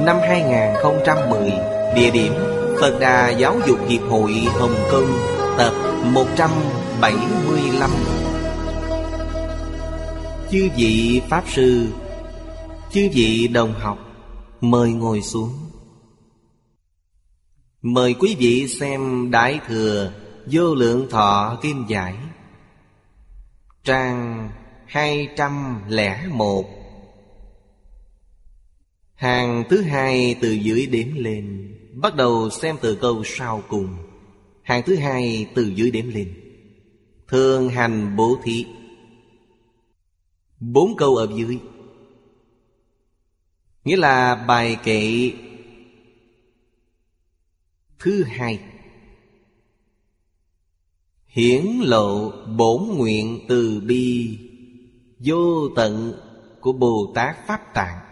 năm 2010 Địa điểm Phật Đà Giáo dục Hiệp hội Hồng Kông, Tập 175 Chư vị Pháp Sư, Chư vị đồng học, Mời ngồi xuống. Mời quý vị xem Đại Thừa Vô Lượng Thọ Kim Giải, Trang 201 Hàng thứ hai từ dưới đếm lên. Bắt đầu xem từ câu sau cùng. Hàng thứ hai từ dưới đếm lên. Thường hành bố thí. Bốn câu ở dưới. Nghĩa là bài kệ Thứ hai. Hiển lộ bổn nguyện từ bi Vô tận của Bồ Tát Pháp Tạng.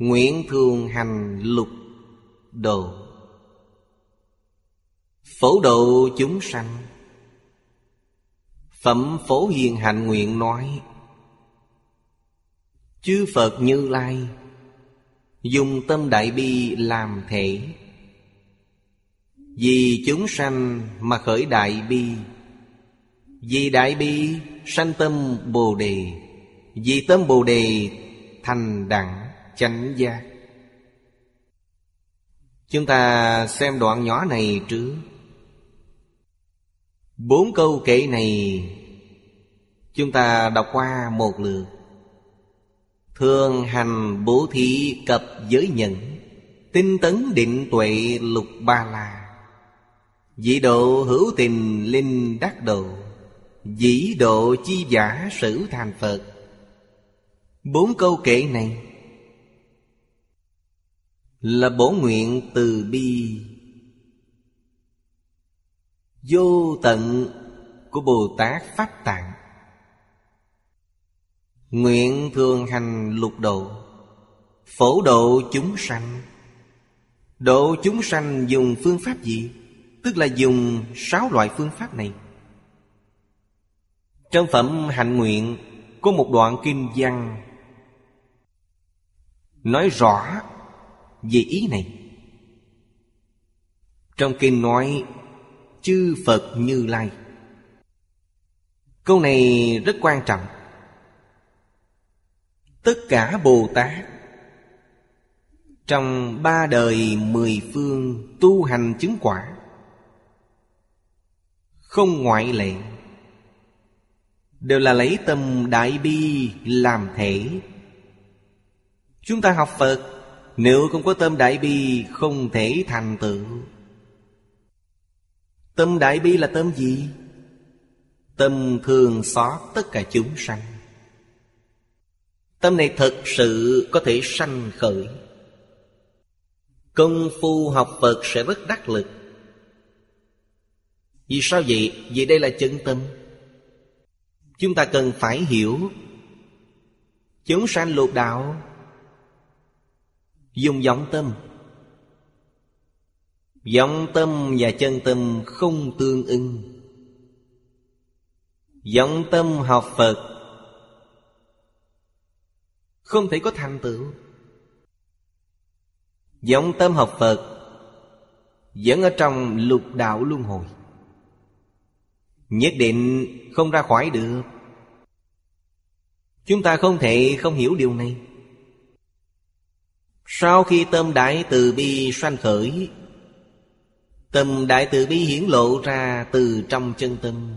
Nguyện thường hành lục độ Phổ độ chúng sanh. Phẩm phổ hiền hạnh nguyện nói. Chư Phật Như Lai, Dùng tâm đại bi làm thể. Vì chúng sanh mà khởi đại bi. Vì đại bi sanh tâm Bồ Đề. Vì tâm Bồ Đề thành đẳng chánh giác Chúng ta xem đoạn nhỏ này trước Bốn câu kể này, Chúng ta đọc qua một lượt. Thường hành bố thí cập giới nhận Tinh tấn định tuệ lục ba la. Dĩ độ hữu tình linh đắc độ, Dĩ độ chi giả sử thành Phật. Bốn câu kệ này là bổ nguyện từ bi. Vô tận của Bồ Tát Pháp Tạng. Nguyện thường hành lục độ, Phổ độ chúng sanh. Độ chúng sanh dùng phương pháp gì? Tức là dùng sáu loại phương pháp này. Trong phẩm hạnh nguyện Có một đoạn kinh văn Nói rõ về ý này. Trong kinh nói, Chư Phật Như Lai. Câu này rất quan trọng. Tất cả Bồ Tát Trong ba đời mười phương tu hành chứng quả Không ngoại lệ, Đều là lấy tâm đại bi làm thể. Chúng ta học Phật nếu không có tâm đại bi, Không thể thành tựu. Tâm đại bi là tâm gì? Tâm thương xót tất cả chúng sanh. Tâm này thật sự có thể sanh khởi. Công phu học Phật sẽ rất đắc lực. Vì sao vậy? Vì đây là chân tâm. Chúng ta cần phải hiểu. Chúng sanh lục đạo Dùng vọng tâm. Vọng tâm và chân tâm không tương ưng. Vọng tâm học Phật. Không thể có thành tựu. Vọng tâm học Phật Vẫn ở trong lục đạo luân hồi. Nhất định không ra khỏi được. Chúng ta không thể không hiểu điều này. Sau khi tâm đại từ bi sanh khởi, Tâm đại từ bi hiển lộ ra từ trong chân tâm,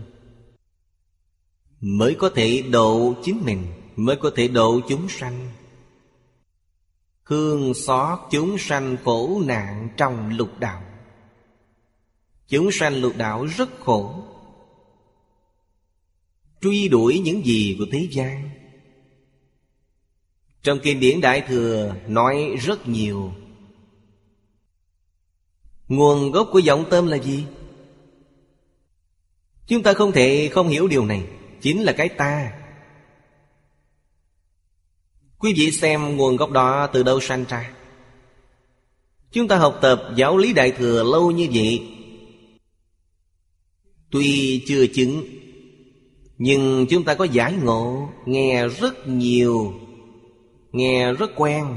Mới có thể độ chính mình, Mới có thể độ chúng sanh. Hương xót chúng sanh khổ nạn trong lục đạo. Chúng sanh lục đạo rất khổ, Truy đuổi những gì của thế gian. Trong kinh điển Đại Thừa nói rất nhiều. Nguồn gốc của vọng tâm là gì? Chúng ta không thể không hiểu điều này, Chính là cái ta. Quý vị xem nguồn gốc đó từ đâu sanh ra? Chúng ta học tập giáo lý Đại Thừa lâu như vậy. Tuy chưa chứng, Nhưng chúng ta có giải ngộ, Nghe rất nhiều. Nghe rất quen.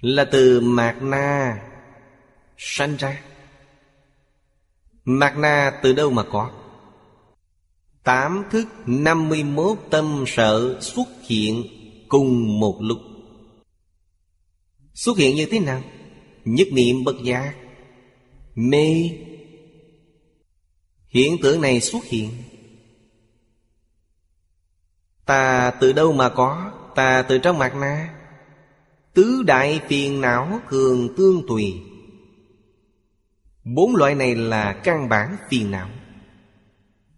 Là từ Mạc Na Sanh ra Mạc Na từ đâu mà có? Tám thức năm mươi mốt tâm sở xuất hiện cùng một lúc. Xuất hiện như thế nào? Nhất niệm bất giác. Mê. Hiện tượng này xuất hiện Ta từ đâu mà có? Ta từ trong mặt na Tứ đại phiền não thường tương tùy. Bốn loại này là căn bản phiền não.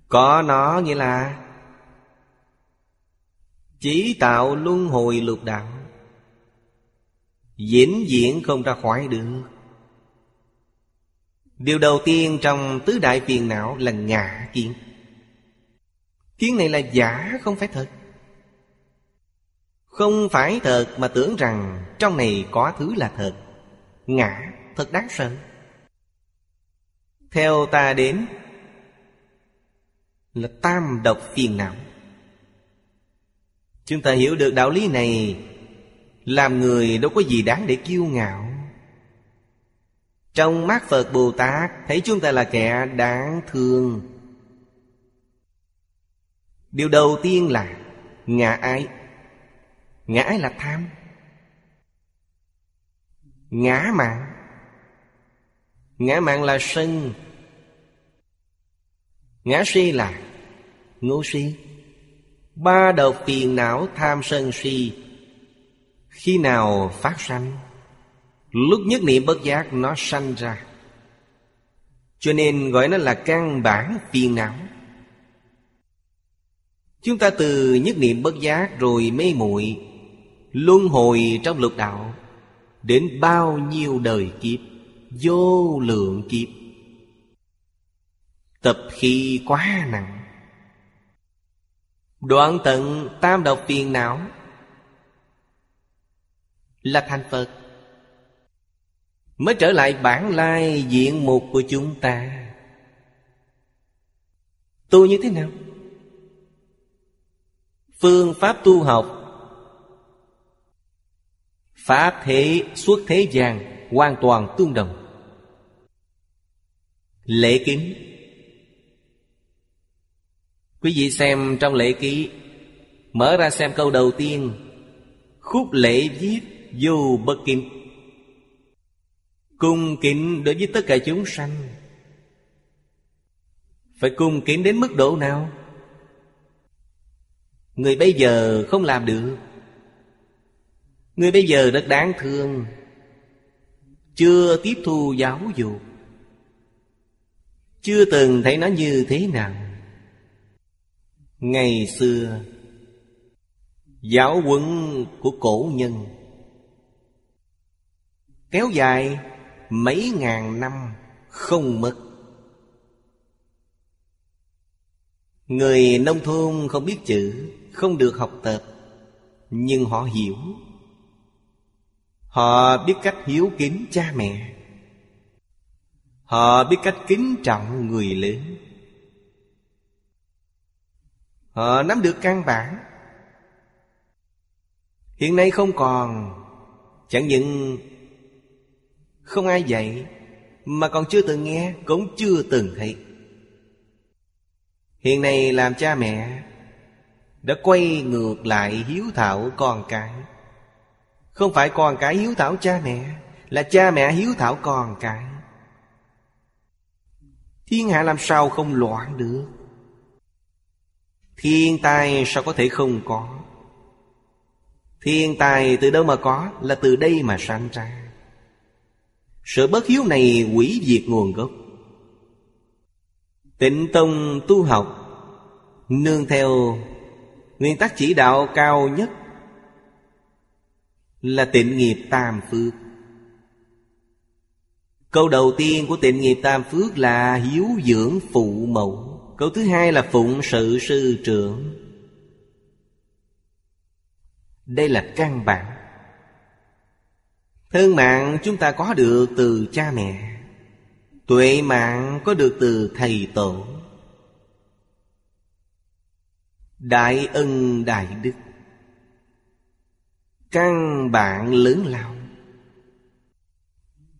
Có nó nghĩa là Chỉ tạo luân hồi lục đạo. Diễn diễn không ra khỏi được. Điều đầu tiên trong tứ đại phiền não là ngã kiến. Kiến này là giả không phải thật. Không phải thật mà tưởng rằng trong này có thứ là thật. Ngã thật đáng sợ. Theo ta đến, Là tam độc phiền não. Chúng ta hiểu được đạo lý này, Làm người đâu có gì đáng để kiêu ngạo. Trong mắt Phật Bồ Tát, Thấy chúng ta là kẻ đáng thương. Điều đầu tiên là Ngã ái. Ngã là tham. Ngã mạng. Ngã mạng là sân. Ngã si là Ngô si. Ba đầu phiền não tham sân si. Khi nào phát sanh? Lúc nhất niệm bất giác nó sanh ra. Cho nên gọi nó là căn bản phiền não. Chúng ta từ nhất niệm bất giác rồi mê muội. Luân hồi trong lục đạo, Đến bao nhiêu đời kiếp, Vô lượng kiếp. Tập khi quá nặng. Đoạn tận tam độc phiền não. Là thành Phật, Mới trở lại bản lai diện mục của chúng ta. Tu như thế nào? Phương pháp tu học Pháp thế xuất thế gian Hoàn toàn tương đồng. Lễ kính. Quý vị xem trong lễ ký, Mở ra xem câu đầu tiên. Khúc lễ viết vô bất kính. Cung kính đối với tất cả chúng sanh. Phải cung kính đến mức độ nào? Người bây giờ không làm được. Người bây giờ rất đáng thương. Chưa tiếp thu giáo dục. Chưa từng thấy nó như thế nào. Ngày xưa, Giáo huấn của cổ nhân Kéo dài mấy ngàn năm không mất. Người nông thôn không biết chữ, không được học tập, nhưng họ hiểu họ biết cách hiếu kính cha mẹ. Họ biết cách kính trọng người lớn. Họ nắm được căn bản. Hiện nay không còn, chẳng những không ai dạy, Mà còn chưa từng nghe, Cũng chưa từng thấy. Hiện nay làm cha mẹ, Đã quay ngược lại hiếu thảo con cái. Không phải con cái hiếu thảo cha mẹ, Là cha mẹ hiếu thảo con cái. Thiên hạ làm sao không loạn được? Thiên tai sao có thể không có? Thiên tài từ đâu mà có, Là từ đây mà sanh ra. Sự bất hiếu này quỷ diệt nguồn gốc. Tịnh Tông tu học, Nương theo Nguyên tắc chỉ đạo cao nhất là tịnh nghiệp tam phước. Câu đầu tiên của tịnh nghiệp tam phước là hiếu dưỡng phụ mẫu. Câu thứ hai là phụng sự sư trưởng. Đây là căn bản. Thân mạng chúng ta có được từ cha mẹ. Tuệ mạng có được từ thầy tổ. Đại ân đại đức. Căn bản lớn lao.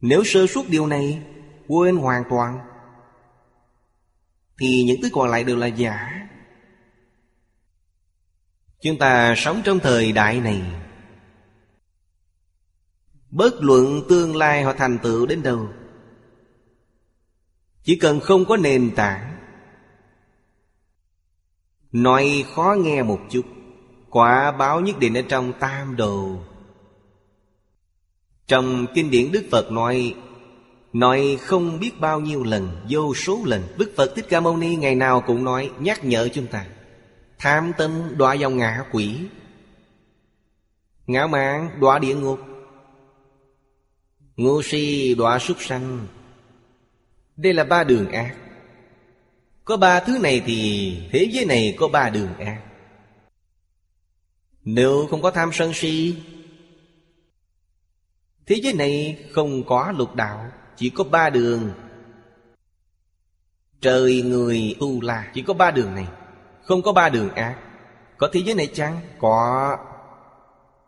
Nếu sơ suốt điều này, Quên hoàn toàn, Thì những thứ còn lại đều là giả. Chúng ta sống trong thời đại này. Bất luận tương lai họ thành tựu đến đâu, Chỉ cần không có nền tảng. Nói khó nghe một chút. Quả báo nhất định ở trong tam đồ. Trong kinh điển Đức Phật nói Nói không biết bao nhiêu lần, Vô số lần, Đức Phật Thích Ca Mâu Ni ngày nào cũng nói, Nhắc nhở chúng ta, Tham tâm đọa vào ngã quỷ, Ngã mạng đọa địa ngục, Ngu si đọa súc sanh. Đây là ba đường ác. Có ba thứ này thì Thế giới này có ba đường ác. Nếu không có tham sân si, Thế giới này không có lục đạo, Chỉ có ba đường. Trời, người, tu la, Chỉ có ba đường này, Không có ba đường ác. Có thế giới này chăng? Có.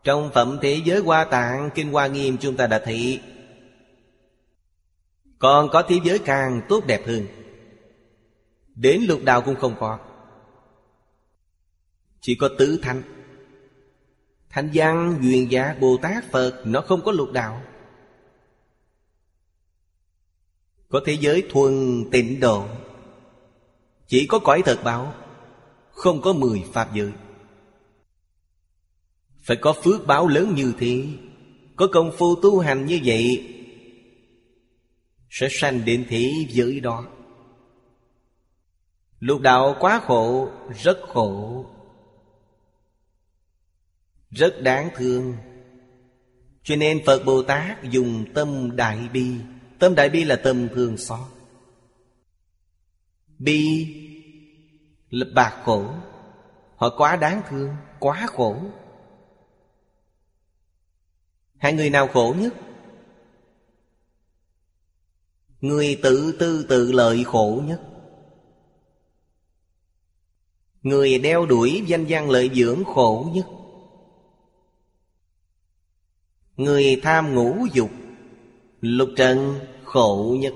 Trong phẩm thế giới hoa tạng, Kinh Hoa Nghiêm chúng ta đã thấy. Còn có thế giới càng tốt đẹp hơn. Đến lục đạo cũng không có. Chỉ có tứ thanh Thanh văn, duyên giả, Bồ Tát, Phật Nó không có lục đạo. Có thế giới thuần tịnh độ Chỉ có cõi thật báo Không có mười pháp giới. Phải có phước báo lớn như thế Có công phu tu hành như vậy sẽ sanh đến thế giới đó. Lục đạo quá khổ rất khổ rất đáng thương. Cho nên phật bồ tát dùng tâm đại bi. Tâm đại bi là tâm thương xót. Bi là bạc khổ. Họ quá đáng thương, quá khổ. Hai người nào khổ nhất? Người tự tư tự lợi khổ nhất. Người đeo đuổi danh gian lợi dưỡng khổ nhất. Người tham ngũ dục, Lục trần khổ nhất.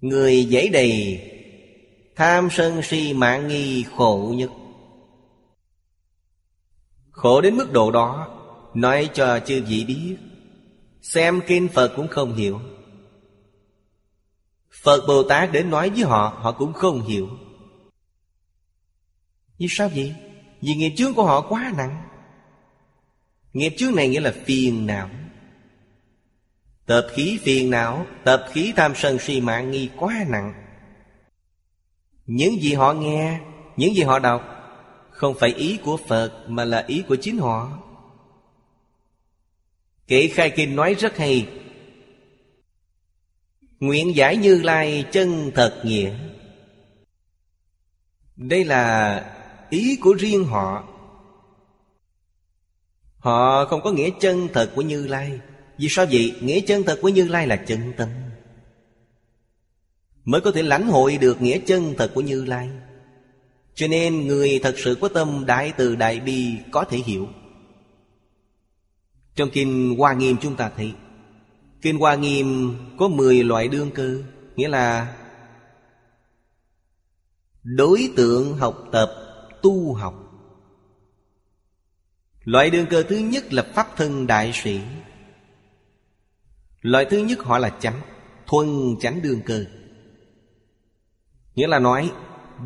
Người dễ đầy, Tham sân si mạng nghi khổ nhất. Khổ đến mức độ đó, Nói cho chư vị biết, Xem kinh Phật cũng không hiểu. Phật Bồ Tát đến nói với họ Họ cũng không hiểu. Vì sao vậy? Vì nghiệp chướng của họ quá nặng. Nghiệp chướng này nghĩa là phiền não. Tập khí phiền não Tập khí tham sân si mạng nghi quá nặng. Những gì họ nghe, Những gì họ đọc, Không phải ý của Phật Mà là ý của chính họ. Kệ khai kinh nói rất hay. Nguyện giải như lai chân thật nghĩa. Đây là ý của riêng họ. Họ không có nghĩa chân thật của Như Lai. Vì sao vậy? Nghĩa chân thật của Như Lai là chân tâm. Mới có thể lãnh hội được nghĩa chân thật của Như Lai. Cho nên người thật sự có tâm đại từ đại bi có thể hiểu. Trong Kinh Hoa Nghiêm chúng ta thấy, Kinh Hoa Nghiêm có 10 loại đương cơ, Nghĩa là Đối tượng học tập, tu học. Loại đường cơ thứ nhất là Pháp thân đại sĩ. Loại thứ nhất họ là chánh, Thuần chánh đường cơ Nghĩa là nói,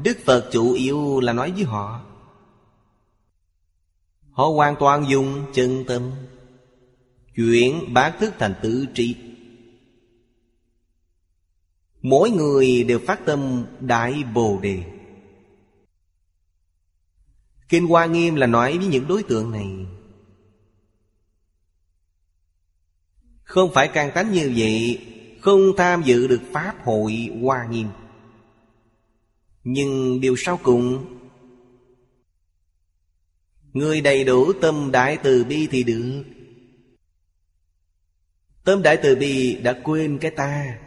Đức Phật chủ yếu là nói với họ. Họ hoàn toàn dùng chân tâm, Chuyển bát thức thành tự trị Mỗi người đều phát tâm Đại Bồ Đề. Kinh Hoa Nghiêm là nói với những đối tượng này. Không phải càng tánh như vậy, Không tham dự được Pháp hội Hoa Nghiêm. Nhưng điều sau cùng, Người đầy đủ tâm đại từ bi thì được. Tâm đại từ bi đã quên cái ta.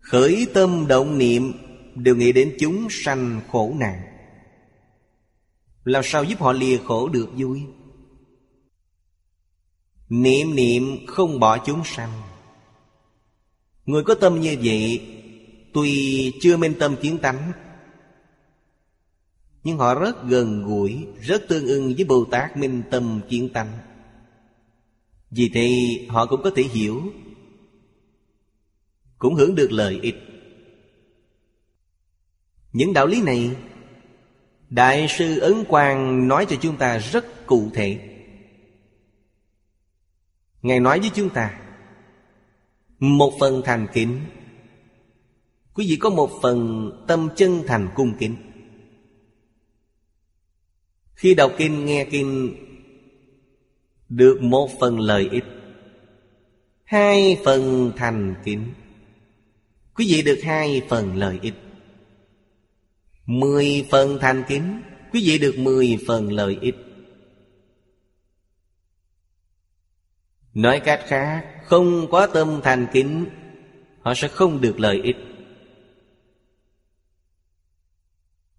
Khởi tâm động niệm, Đều nghĩ đến chúng sanh khổ nạn. Làm sao giúp họ lìa khổ được vui? Niệm niệm không bỏ chúng sanh. Người có tâm như vậy, Tuy chưa minh tâm kiến tánh, Nhưng họ rất gần gũi, Rất tương ưng với Bồ Tát minh tâm kiến tánh. Vì thế, họ cũng có thể hiểu, Cũng hưởng được lợi ích. Những đạo lý này Đại sư Ấn Quang nói cho chúng ta rất cụ thể. Ngài nói với chúng ta, Một phần thành kính. Quý vị có một phần tâm chân thành cung kính. Khi đọc kinh, nghe kinh, Được một phần lợi ích, Hai phần thành kính. Quý vị được hai phần lợi ích. Mười phần thành kính. Quý vị được mười phần lợi ích. Nói cách khác, Không có tâm thành kính, Họ sẽ không được lợi ích.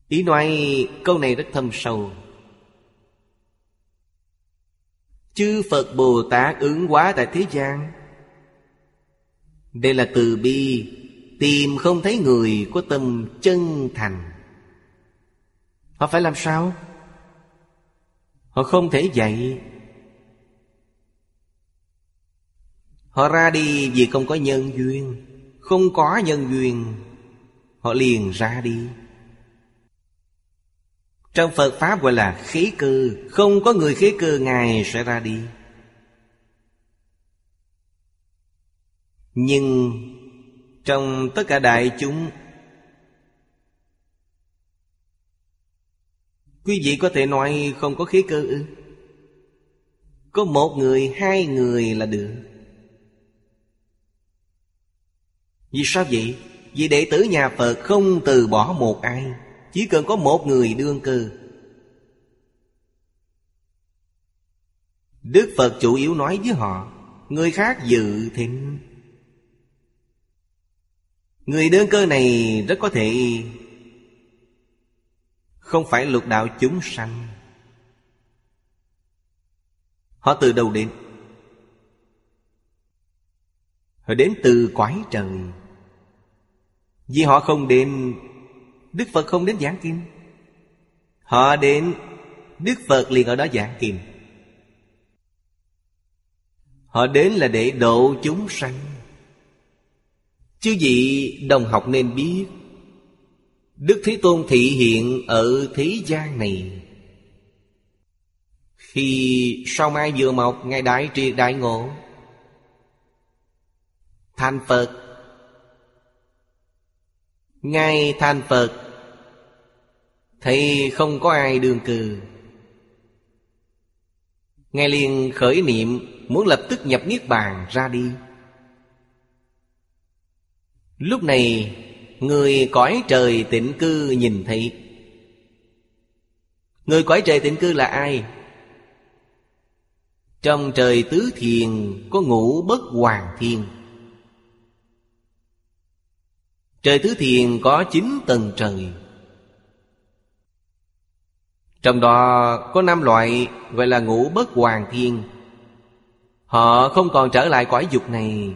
Ý nói câu này rất thâm sâu. Chư Phật Bồ Tát ứng hóa tại thế gian. Đây là từ bi, Tìm không thấy người có tâm chân thành. Họ phải làm sao? Họ không thể dạy. Họ ra đi vì không có nhân duyên. Không có nhân duyên, Họ liền ra đi. Trong Phật Pháp gọi là khí cơ. Không có người khí cơ, Ngài sẽ ra đi. Nhưng Trong tất cả đại chúng Quý vị có thể nói không có khí cơ ư? Có một người, hai người là được. Vì sao vậy? Vì đệ tử nhà Phật không từ bỏ một ai Chỉ cần có một người đương cơ. Đức Phật chủ yếu nói với họ Người khác dự thịnh Người đơn cơ này rất có thể không phải lục đạo chúng sanh. Họ từ đâu đến? Họ đến từ quái trời. Vì họ không đến, Đức Phật không đến giảng kinh. Họ đến, Đức Phật liền ở đó giảng kinh. Họ đến là để độ chúng sanh. Chứ gì đồng học nên biết Đức Thế Tôn thị hiện ở thế gian này. Khi sau mai vừa mọc Ngày Đại Triệt Đại Ngộ. Thành Phật. Ngay thành Phật. Thì không có ai đường cừ. Ngài liền khởi niệm, Muốn lập tức nhập Niết Bàn ra đi. Lúc này Người cõi trời tịnh cư nhìn thấy. Người cõi trời tịnh cư là ai? Trong trời tứ thiền, Có ngũ bất hoàng thiên Trời Tứ Thiền có chín tầng trời. Trong đó, có năm loại gọi là ngũ bất hoàng thiên Họ không còn trở lại cõi dục này.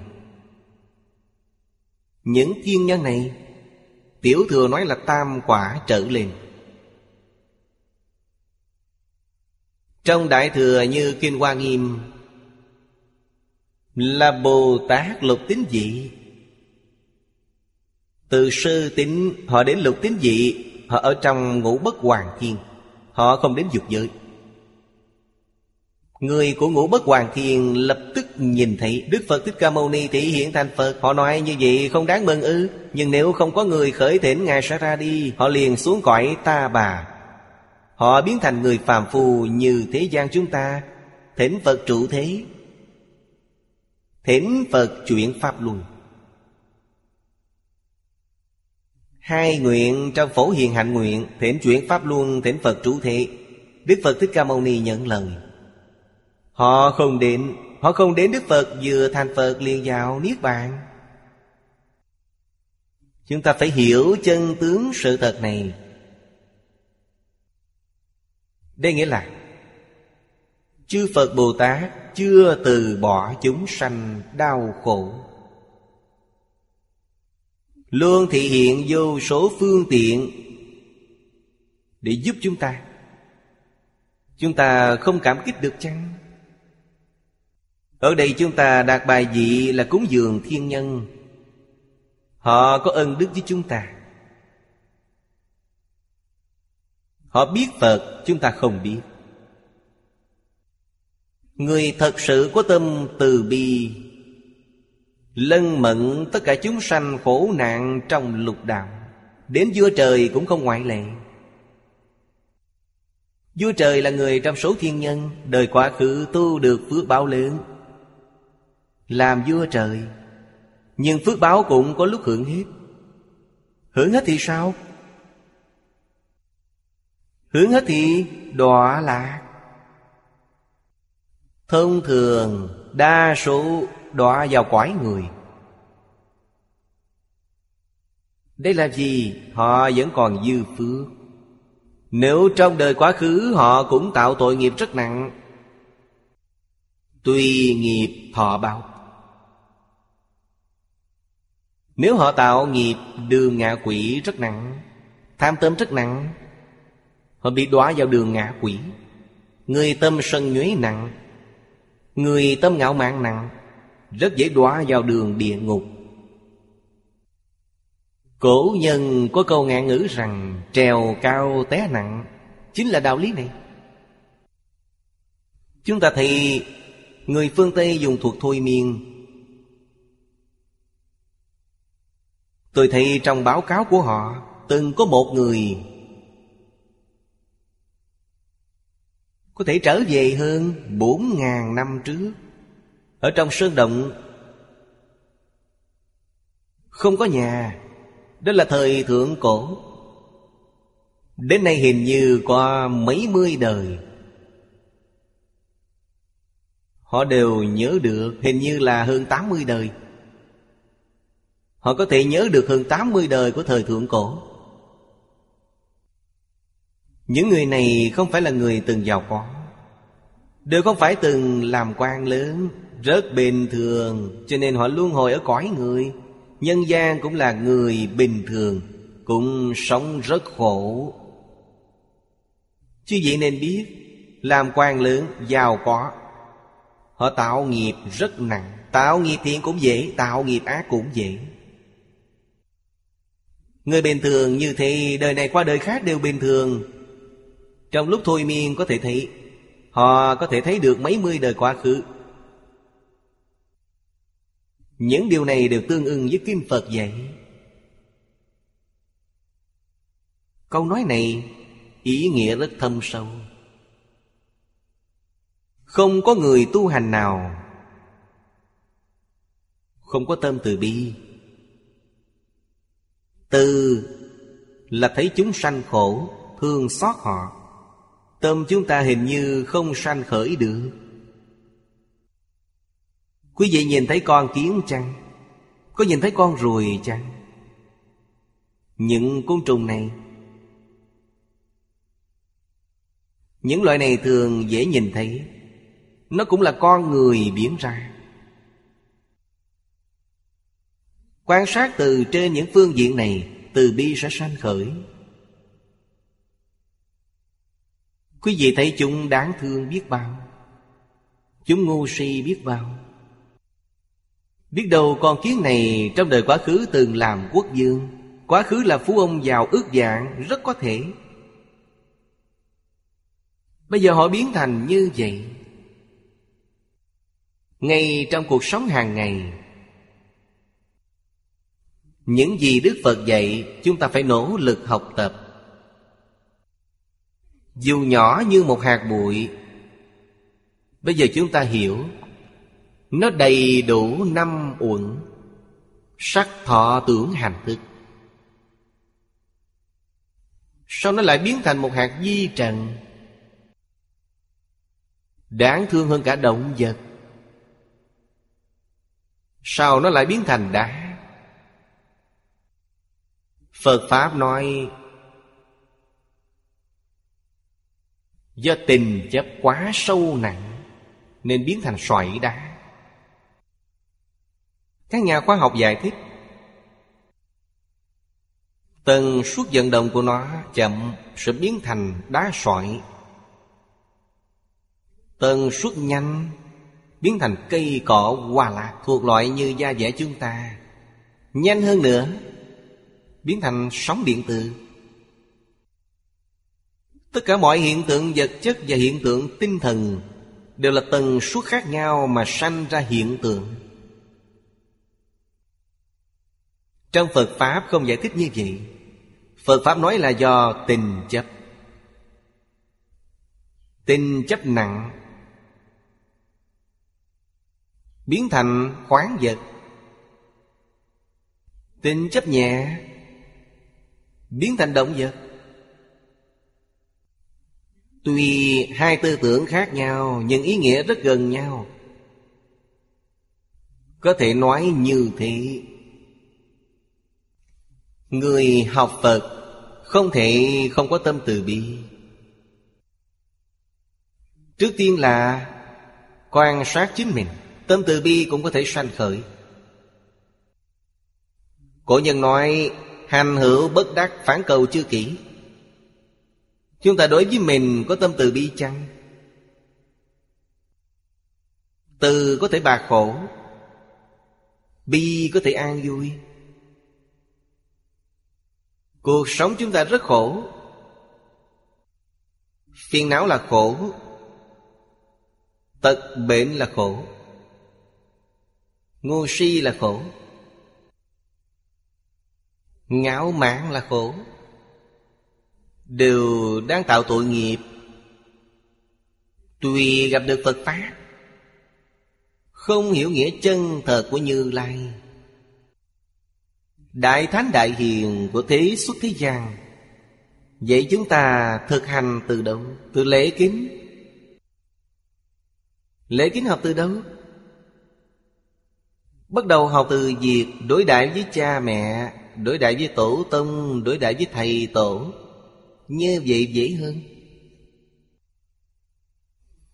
Những thiên nhân này Tiểu thừa nói là tam quả trở lên. Trong Đại Thừa như Kinh Hoa Nghiêm Là Bồ Tát lục tín dị, Từ sư tín họ đến lục tín dị, Họ ở trong ngũ bất hoàng thiên, Họ không đến dục giới. Người của ngũ bất hoàng thiền lập tức nhìn thấy Đức Phật Thích Ca Mâu Ni thể hiện thành Phật. Họ nói như vậy không đáng mừng ư? Nhưng nếu không có người khởi thỉnh Ngài sẽ ra đi, Họ liền xuống cõi ta bà. Họ biến thành người phàm phu như thế gian chúng ta. Thỉnh Phật trụ thế. Thỉnh Phật chuyển Pháp luân. Hai nguyện trong phổ hiền hạnh nguyện, Thỉnh chuyển Pháp luân, thỉnh Phật trụ thế. Đức Phật Thích Ca Mâu Ni nhận lời. Họ không đến, Họ không đến Đức Phật vừa thành Phật liền vào Niết Bàn. Chúng ta phải hiểu chân tướng sự thật này. Đây nghĩa là, Chư Phật Bồ Tát chưa từ bỏ chúng sanh đau khổ. Luôn thị hiện vô số phương tiện Để giúp chúng ta. Chúng ta không cảm kích được chăng? Ở đây chúng ta đạt bài vị là cúng dường thiên nhân. Họ có ân đức với chúng ta. Họ biết Phật, chúng ta không biết. Người thật sự có tâm từ bi, Lân mận tất cả chúng sanh khổ nạn trong lục đạo. Đến vua trời cũng không ngoại lệ. Vua trời là người trong số thiên nhân, Đời quá khứ tu được phước báo lớn làm vua trời. Nhưng phước báo cũng có lúc hưởng hết. Hưởng hết thì sao? Hưởng hết thì đọa lạc. Thông thường, đa số đọa vào quái người. Đây là gì? Họ vẫn còn dư phước. Nếu trong đời quá khứ, họ cũng tạo tội nghiệp rất nặng. Tùy nghiệp thọ báo nếu họ tạo nghiệp, đường ngạ quỷ rất nặng. Tham tâm rất nặng. Họ bị đọa vào đường ngạ quỷ. Người tâm sân nhuế nặng. Người tâm ngạo mạn nặng. Rất dễ đọa vào đường địa ngục. Cổ nhân có câu ngạn ngữ rằng, Trèo cao té nặng. Chính là đạo lý này. Chúng ta thì Người phương Tây dùng thuật thôi miên. Tôi thấy trong báo cáo của họ, Từng có một người Có thể trở về hơn bốn ngàn năm trước. Ở trong sơn động, Không có nhà. Đó là thời thượng cổ. Đến nay hình như qua mấy mươi đời. Họ đều nhớ được Hình như là hơn tám mươi đời. Họ có thể nhớ được hơn 80 đời của thời thượng cổ. Những người này không phải là người từng giàu có Đều không phải từng làm quan lớn Rất bình thường Cho nên họ luôn hồi ở cõi người. Nhân gian cũng là người bình thường Cũng sống rất khổ. Chứ vậy nên biết Làm quan lớn, giàu có Họ tạo nghiệp rất nặng. Tạo nghiệp thiện cũng dễ Tạo nghiệp ác cũng dễ. Người bình thường như thế, đời này qua đời khác đều bình thường. Trong lúc thôi miên có thể thấy, Họ có thể thấy được mấy mươi đời quá khứ. Những điều này đều tương ưng với Kim Phật dạy Câu nói này, ý nghĩa rất thâm sâu. Không có người tu hành nào, Không có tâm từ bi từ là thấy chúng sanh khổ, Thương xót họ. Tâm chúng ta hình như không sanh khởi được. Quý vị nhìn thấy con kiến chăng? Có nhìn thấy con ruồi chăng? Những côn trùng này. Những loại này thường dễ nhìn thấy. Nó cũng là con người biến ra. Quan sát từ trên những phương diện này, Từ bi sẽ sanh khởi. Quý vị thấy chúng đáng thương biết bao. Chúng ngu si biết bao. Biết đâu con kiến này trong đời quá khứ từng làm quốc dương. Quá khứ là phú ông giàu ước dạng Rất có thể. Bây giờ họ biến thành như vậy. Ngay trong cuộc sống hàng ngày những gì Đức Phật dạy, Chúng ta phải nỗ lực học tập. Dù nhỏ như một hạt bụi, Bây giờ chúng ta hiểu, Nó đầy đủ năm uẩn, Sắc thọ tưởng hành thức. Sao nó lại biến thành một hạt di trần? Đáng thương hơn cả động vật. Sao nó lại biến thành đá? Phật Pháp nói, Do tình chấp quá sâu nặng, Nên biến thành sỏi đá. Các nhà khoa học giải thích, Tần suất vận động của nó chậm sẽ biến thành đá sỏi. Tần suất nhanh Biến thành cây cỏ hoa lạc Thuộc loại như da dẻ chúng ta. Nhanh hơn nữa Biến thành sóng điện tử. Tất cả mọi hiện tượng vật chất và hiện tượng tinh thần Đều là tần suất khác nhau mà sanh ra hiện tượng. Trong Phật Pháp không giải thích như vậy. Phật Pháp nói là do tình chấp. Tình chấp nặng. Biến thành khoáng vật. Tình chấp nhẹ. Biến thành động vật? Tuy hai tư tưởng khác nhau, Nhưng ý nghĩa rất gần nhau. Có thể nói như thế. Người học Phật Không thể không có tâm từ bi. Trước tiên là Quan sát chính mình, Tâm từ bi cũng có thể sanh khởi. Cổ nhân nói Hành hữu bất đắc phản cầu chưa kỹ. Chúng ta đối với mình có tâm từ bi chăng? Từ có thể bạc khổ, Bi có thể an vui. Cuộc sống chúng ta rất khổ. Phiền não là khổ, Tật bệnh là khổ, Ngu si là khổ. Ngạo mạn là khổ Đều đang tạo tội nghiệp Tuy gặp được Phật Pháp, Không hiểu nghĩa chân thật của Như Lai Đại Thánh Đại Hiền của thế xuất thế gian Vậy chúng ta thực hành từ đâu? Từ lễ kính Lễ kính học từ đâu? Bắt đầu học từ việc đối đãi với cha mẹ Đối đại với tổ tông, Đối đại với thầy tổ. Như vậy dễ hơn.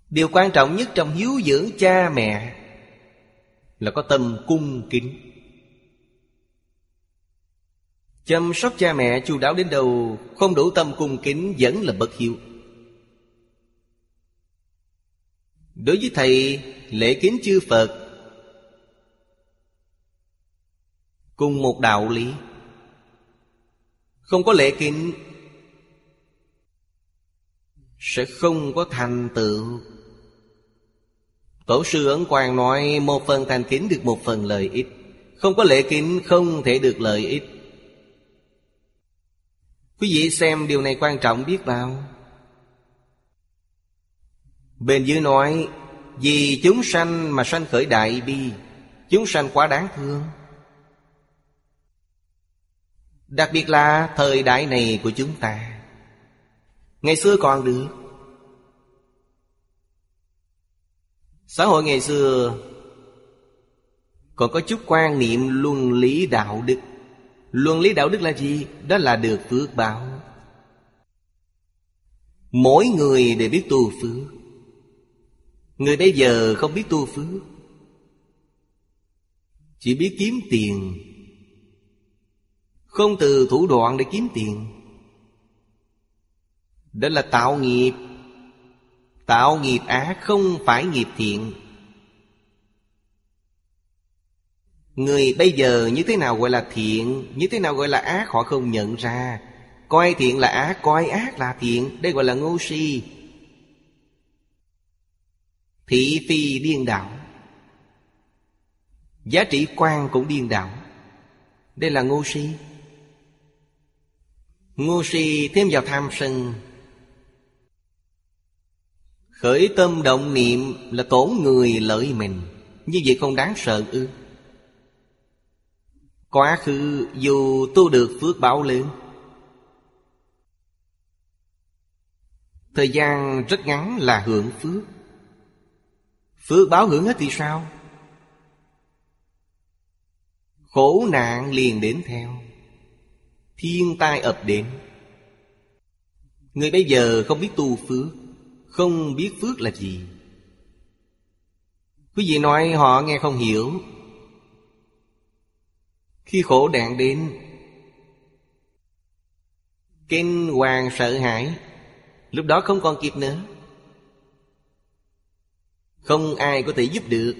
Điều quan trọng nhất trong hiếu dưỡng cha mẹ Là có tâm cung kính. Chăm sóc cha mẹ chu đáo đến đâu, Không đủ tâm cung kính vẫn là bất hiếu. Đối với thầy, lễ kính chư Phật Cùng một đạo lý. Không có lễ kính, Sẽ không có thành tựu. Tổ sư Ấn Quang nói, Một phần thành kính được một phần lợi ích. Không có lễ kính, không thể được lợi ích. Quý vị xem điều này quan trọng biết bao. Bên dưới nói, Vì chúng sanh mà sanh khởi đại bi, Chúng sanh quá đáng thương. Đặc biệt là thời đại này của chúng ta. Ngày xưa còn được. Xã hội ngày xưa Còn có chút quan niệm luân lý đạo đức. Luân lý đạo đức là gì? Đó là được phước báo. Mỗi người đều biết tu phước. Người bây giờ không biết tu phước. Chỉ biết kiếm tiền không từ thủ đoạn để kiếm tiền. Đó là tạo nghiệp. Tạo nghiệp ác không phải nghiệp thiện. Người bây giờ như thế nào gọi là thiện, Như thế nào gọi là ác, họ không nhận ra. Coi thiện là ác, Coi ác là thiện. Đây gọi là ngu si. Thị phi điên đảo. Giá trị quan cũng điên đảo. Đây là ngu si. Ngu si thêm vào tham sân. Khởi tâm động niệm là tổn người lợi mình. Như vậy không đáng sợ ư. Quá khứ dù tu được phước báo lớn. Thời gian rất ngắn là hưởng phước. Phước báo hưởng hết thì sao? Khổ nạn liền đến theo. Thiên tai ập đến. Người bây giờ không biết tu phước, Không biết phước là gì. Quý vị nói họ nghe không hiểu. Khi khổ nạn đến, Kinh hoàng sợ hãi, Lúc đó không còn kịp nữa. Không ai có thể giúp được.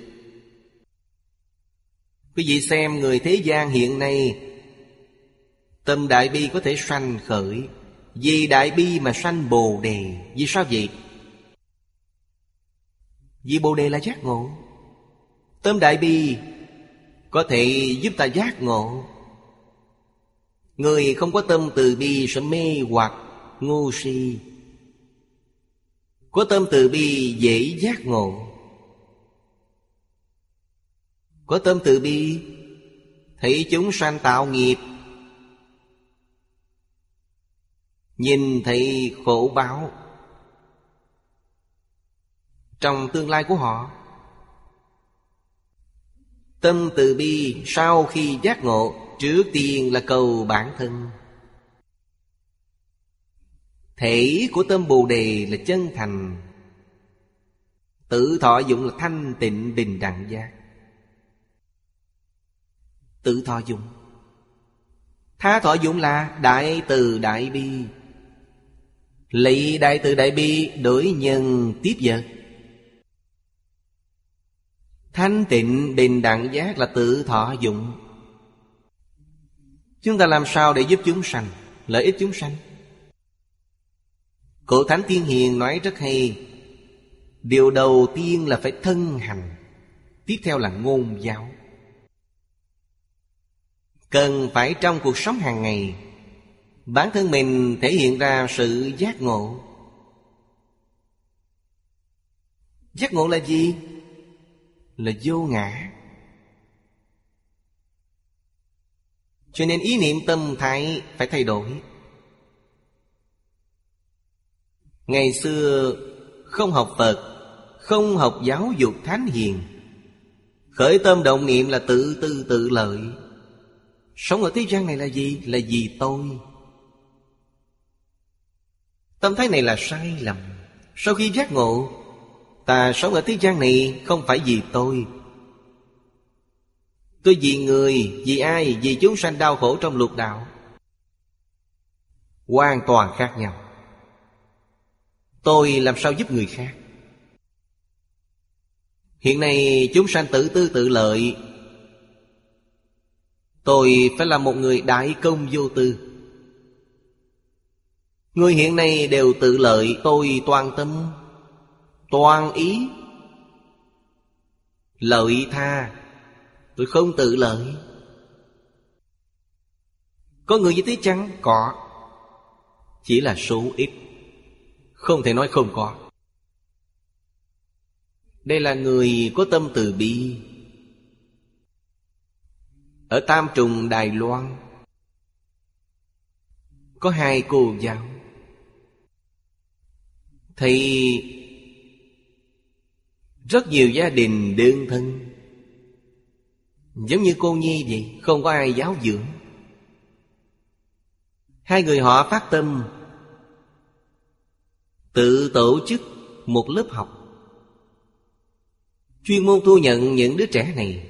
Quý vị xem người thế gian hiện nay Tâm đại bi có thể sanh khởi. Vì đại bi mà sanh bồ đề. Vì sao vậy? Vì bồ đề là giác ngộ. Tâm đại bi Có thể giúp ta giác ngộ. Người không có tâm từ bi sẽ mê hoặc ngu si. Có tâm từ bi dễ giác ngộ. Có tâm từ bi Thấy chúng sanh tạo nghiệp. Nhìn thấy khổ báo. Trong tương lai của họ, Tâm từ bi sau khi giác ngộ, Trước tiên là cầu bản thân. Thể của tâm Bồ Đề là chân thành. Tự thọ dụng là thanh tịnh bình đẳng giác. Tự thọ dụng. Tha thọ dụng là đại từ đại bi. Lấy đại từ đại bi đối nhân tiếp vật Thanh tịnh bình đẳng giác là tự thọ dụng. Chúng ta làm sao để giúp chúng sanh, Lợi ích chúng sanh? Cổ Thánh Tiên Hiền nói rất hay, Điều đầu tiên là phải thân hành, Tiếp theo là ngôn giáo. Cần phải trong cuộc sống hàng ngày Bản thân mình thể hiện ra sự giác ngộ. Giác ngộ là gì? Là vô ngã. Cho nên ý niệm tâm thái phải thay đổi. Ngày xưa không học Phật, Không học giáo dục thánh hiền. Khởi tâm động niệm là tự tư tự lợi. Sống ở thế gian này là gì? Là vì tôi. Tâm thái này là sai lầm. Sau khi giác ngộ Ta sống ở thế gian này không phải vì tôi. Tôi vì người, vì ai, vì chúng sanh đau khổ trong lục đạo. Hoàn toàn khác nhau. Tôi làm sao giúp người khác? Hiện nay chúng sanh tự tư tự lợi. Tôi phải là một người đại công vô tư. Người hiện nay đều tự lợi Tôi toàn tâm. Toàn ý. Lợi tha. Tôi không tự lợi. Có người như thế chăng? Có. Chỉ là số ít. Không thể nói không có. Đây là người có tâm từ bi. Ở Tam Trùng Đài Loan, Có hai cô giáo thì rất nhiều gia đình đơn thân, giống như cô nhi vậy, không có ai giáo dưỡng. Hai người họ phát tâm, tự tổ chức một lớp học. Chuyên môn thu nhận những đứa trẻ này,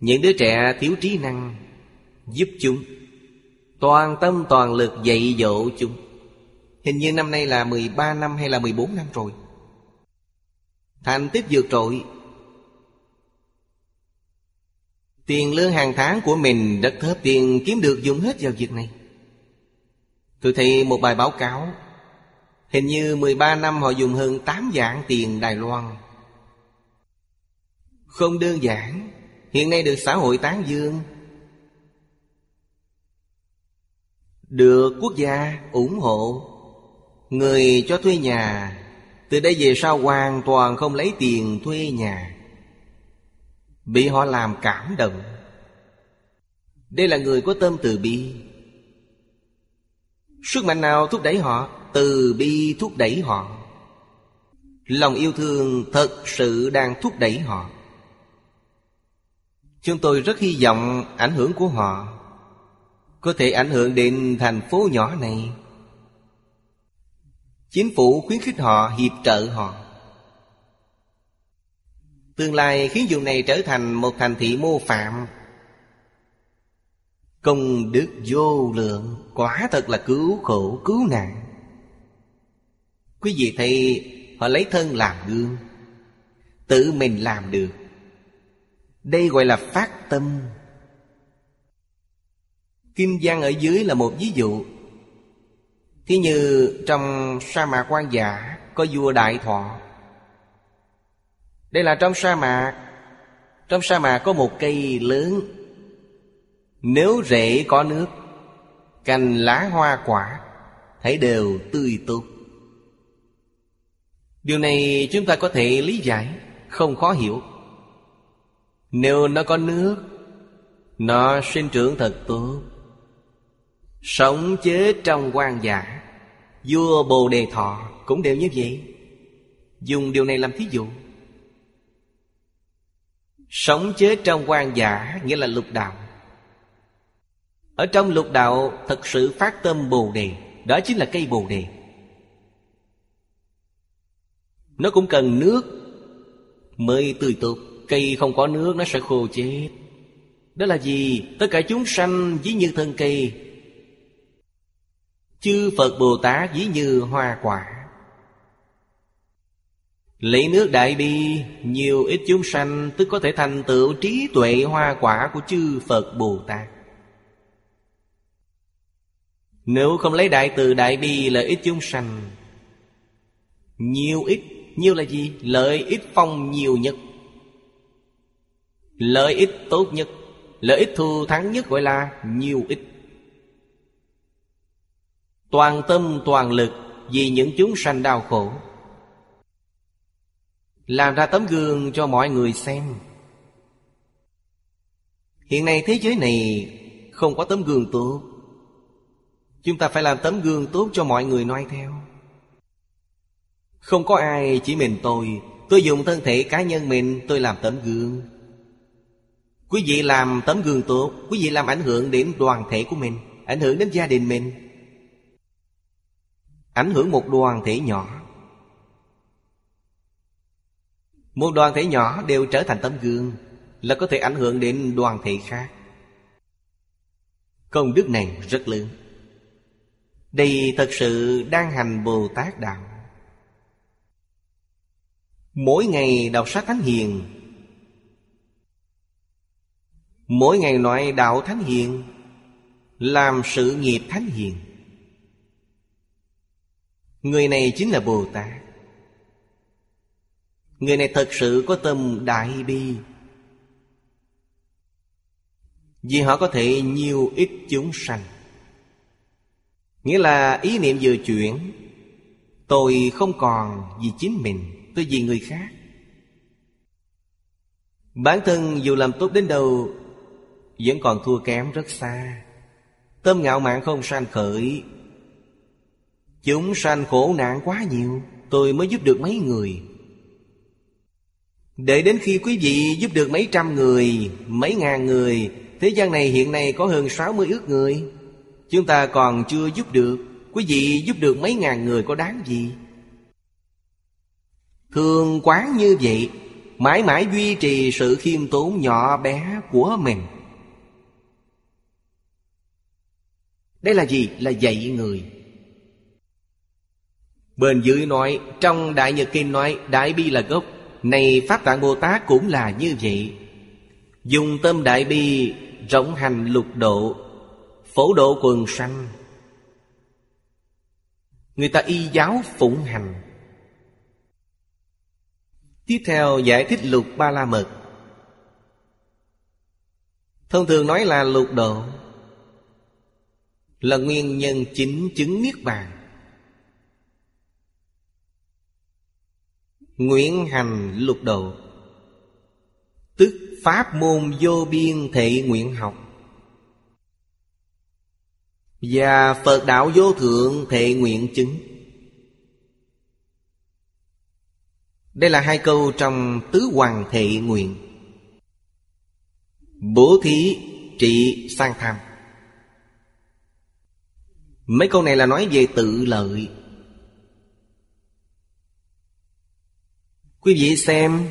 những đứa trẻ thiếu trí năng, giúp chúng, toàn tâm toàn lực dạy dỗ chúng. Hình như năm nay là 13 năm hay là 14 năm rồi. Thành tích vượt trội. Tiền lương hàng tháng của mình rất thấp Tiền kiếm được dùng hết vào việc này. Tôi thấy một bài báo cáo. Hình như 13 năm họ dùng hơn 8 dạng tiền Đài Loan. Không đơn giản. Hiện nay được xã hội tán dương. Được quốc gia ủng hộ. Người cho thuê nhà, Từ đây về sau hoàn toàn không lấy tiền thuê nhà. Bị họ làm cảm động. Đây là người có tâm từ bi. Sức mạnh nào thúc đẩy họ? Từ bi thúc đẩy họ. Lòng yêu thương thật sự đang thúc đẩy họ. Chúng tôi rất hy vọng ảnh hưởng của họ Có thể ảnh hưởng đến thành phố nhỏ này. Chính phủ khuyến khích họ, hiệp trợ họ. Tương lai khiến vùng này trở thành một thành thị mô phạm. Công đức vô lượng Quả thật là cứu khổ cứu nạn. Quý vị thấy họ lấy thân làm gương Tự mình làm được. Đây gọi là phát tâm. Kim Giang ở dưới là một ví dụ. Thí như trong sa mạc quan giả Có vua Đại Thọ. Đây là trong sa mạc. Trong sa mạc có một cây lớn. Nếu rễ có nước, Cành lá hoa quả, Thấy đều tươi tốt. Điều này chúng ta có thể lý giải, Không khó hiểu. Nếu nó có nước, Nó sinh trưởng thật tốt, Sống chết trong quan giả. Vua Bồ Đề Thọ cũng đều như vậy. Dùng điều này làm thí dụ. Sống chết trong quan giả nghĩa là lục đạo. Ở trong lục đạo thật sự phát tâm Bồ Đề, Đó chính là cây Bồ Đề. Nó cũng cần nước Mới tươi tốt. Cây không có nước, nó sẽ khô chết. Đó là gì? Tất cả chúng sanh, ví như thân cây Chư Phật Bồ Tát ví như hoa quả. Lấy nước đại bi, Nhiều ít chúng sanh, Tức có thể thành tựu trí tuệ hoa quả Của chư Phật Bồ Tát. Nếu không lấy đại từ đại bi lợi ít chúng sanh, Nhiều ít, Nhiều là gì? Lợi ích phong nhiều nhất. Lợi ích tốt nhất, Lợi ích thù thắng nhất gọi là nhiều ít. Toàn tâm, toàn lực Vì những chúng sanh đau khổ. Làm ra tấm gương cho mọi người xem. Hiện nay thế giới này Không có tấm gương tốt. Chúng ta phải làm tấm gương tốt cho mọi người noi theo. Không có ai chỉ mình tôi. Tôi dùng thân thể cá nhân mình, Tôi làm tấm gương. Quý vị làm tấm gương tốt, Quý vị làm ảnh hưởng đến đoàn thể của mình, Ảnh hưởng đến gia đình mình ảnh hưởng một đoàn thể nhỏ. Một đoàn thể nhỏ đều trở thành tấm gương là có thể ảnh hưởng đến đoàn thể khác. Công đức này rất lớn. Đây thật sự đang hành bồ tát đạo. Mỗi ngày đọc sách thánh hiền. Mỗi ngày nói đạo thánh hiền, làm sự nghiệp thánh hiền. Người này chính là Bồ Tát. Người này thật sự có tâm đại bi. Vì họ có thể nhiều ít chúng sanh. Nghĩa là ý niệm vừa chuyển, Tôi không còn vì chính mình, Tôi vì người khác. Bản thân dù làm tốt đến đâu, Vẫn còn thua kém rất xa. Tâm ngạo mạn không sanh khởi Chúng sanh khổ nạn quá nhiều, Tôi mới giúp được mấy người. Để đến khi quý vị giúp được mấy trăm người, Mấy ngàn người, Thế gian này hiện nay có hơn 60 ước người. Chúng ta còn chưa giúp được, Quý vị giúp được mấy ngàn người có đáng gì? Thường quán như vậy, Mãi mãi duy trì sự khiêm tốn nhỏ bé của mình. Đây là gì? Là dạy người. Bên dưới nói, Trong Đại Nhật Kinh nói, Đại Bi là gốc. Này Pháp Tạng Bồ Tát cũng là như vậy. Dùng tâm đại bi, Rộng hành lục độ, Phổ độ quần sanh. Người ta y giáo phụng hành. Tiếp theo giải thích lục ba la mật Thông thường nói là lục độ, Là nguyên nhân chính chứng Niết Bàn. Nguyện hành lục độ Tức pháp môn vô biên thị nguyện học. Và Phật đạo vô thượng thị nguyện chứng. Đây là hai câu trong Tứ Hoàng Thị Nguyện. Bố thí, trị, sang tham. Mấy câu này là nói về tự lợi. Quý vị xem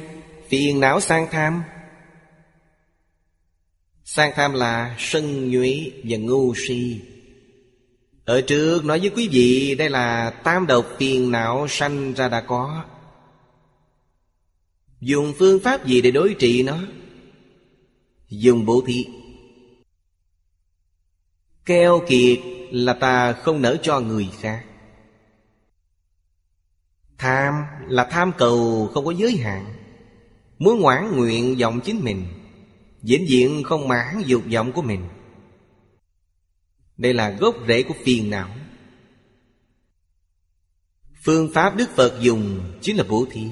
Phiền não sang tham. Sang tham là sân nhuế và ngu si. Ở trước nói với quý vị, Đây là tam độc phiền não sanh ra đã có. Dùng phương pháp gì để đối trị nó? Dùng bố thí. Keo kiệt là ta không nỡ cho người khác. Tham là tham cầu không có giới hạn. Muốn ngoãn nguyện vọng chính mình Vĩnh diện không mãn dục vọng của mình. Đây là gốc rễ của phiền não. Phương pháp Đức Phật dùng chính là bố thí.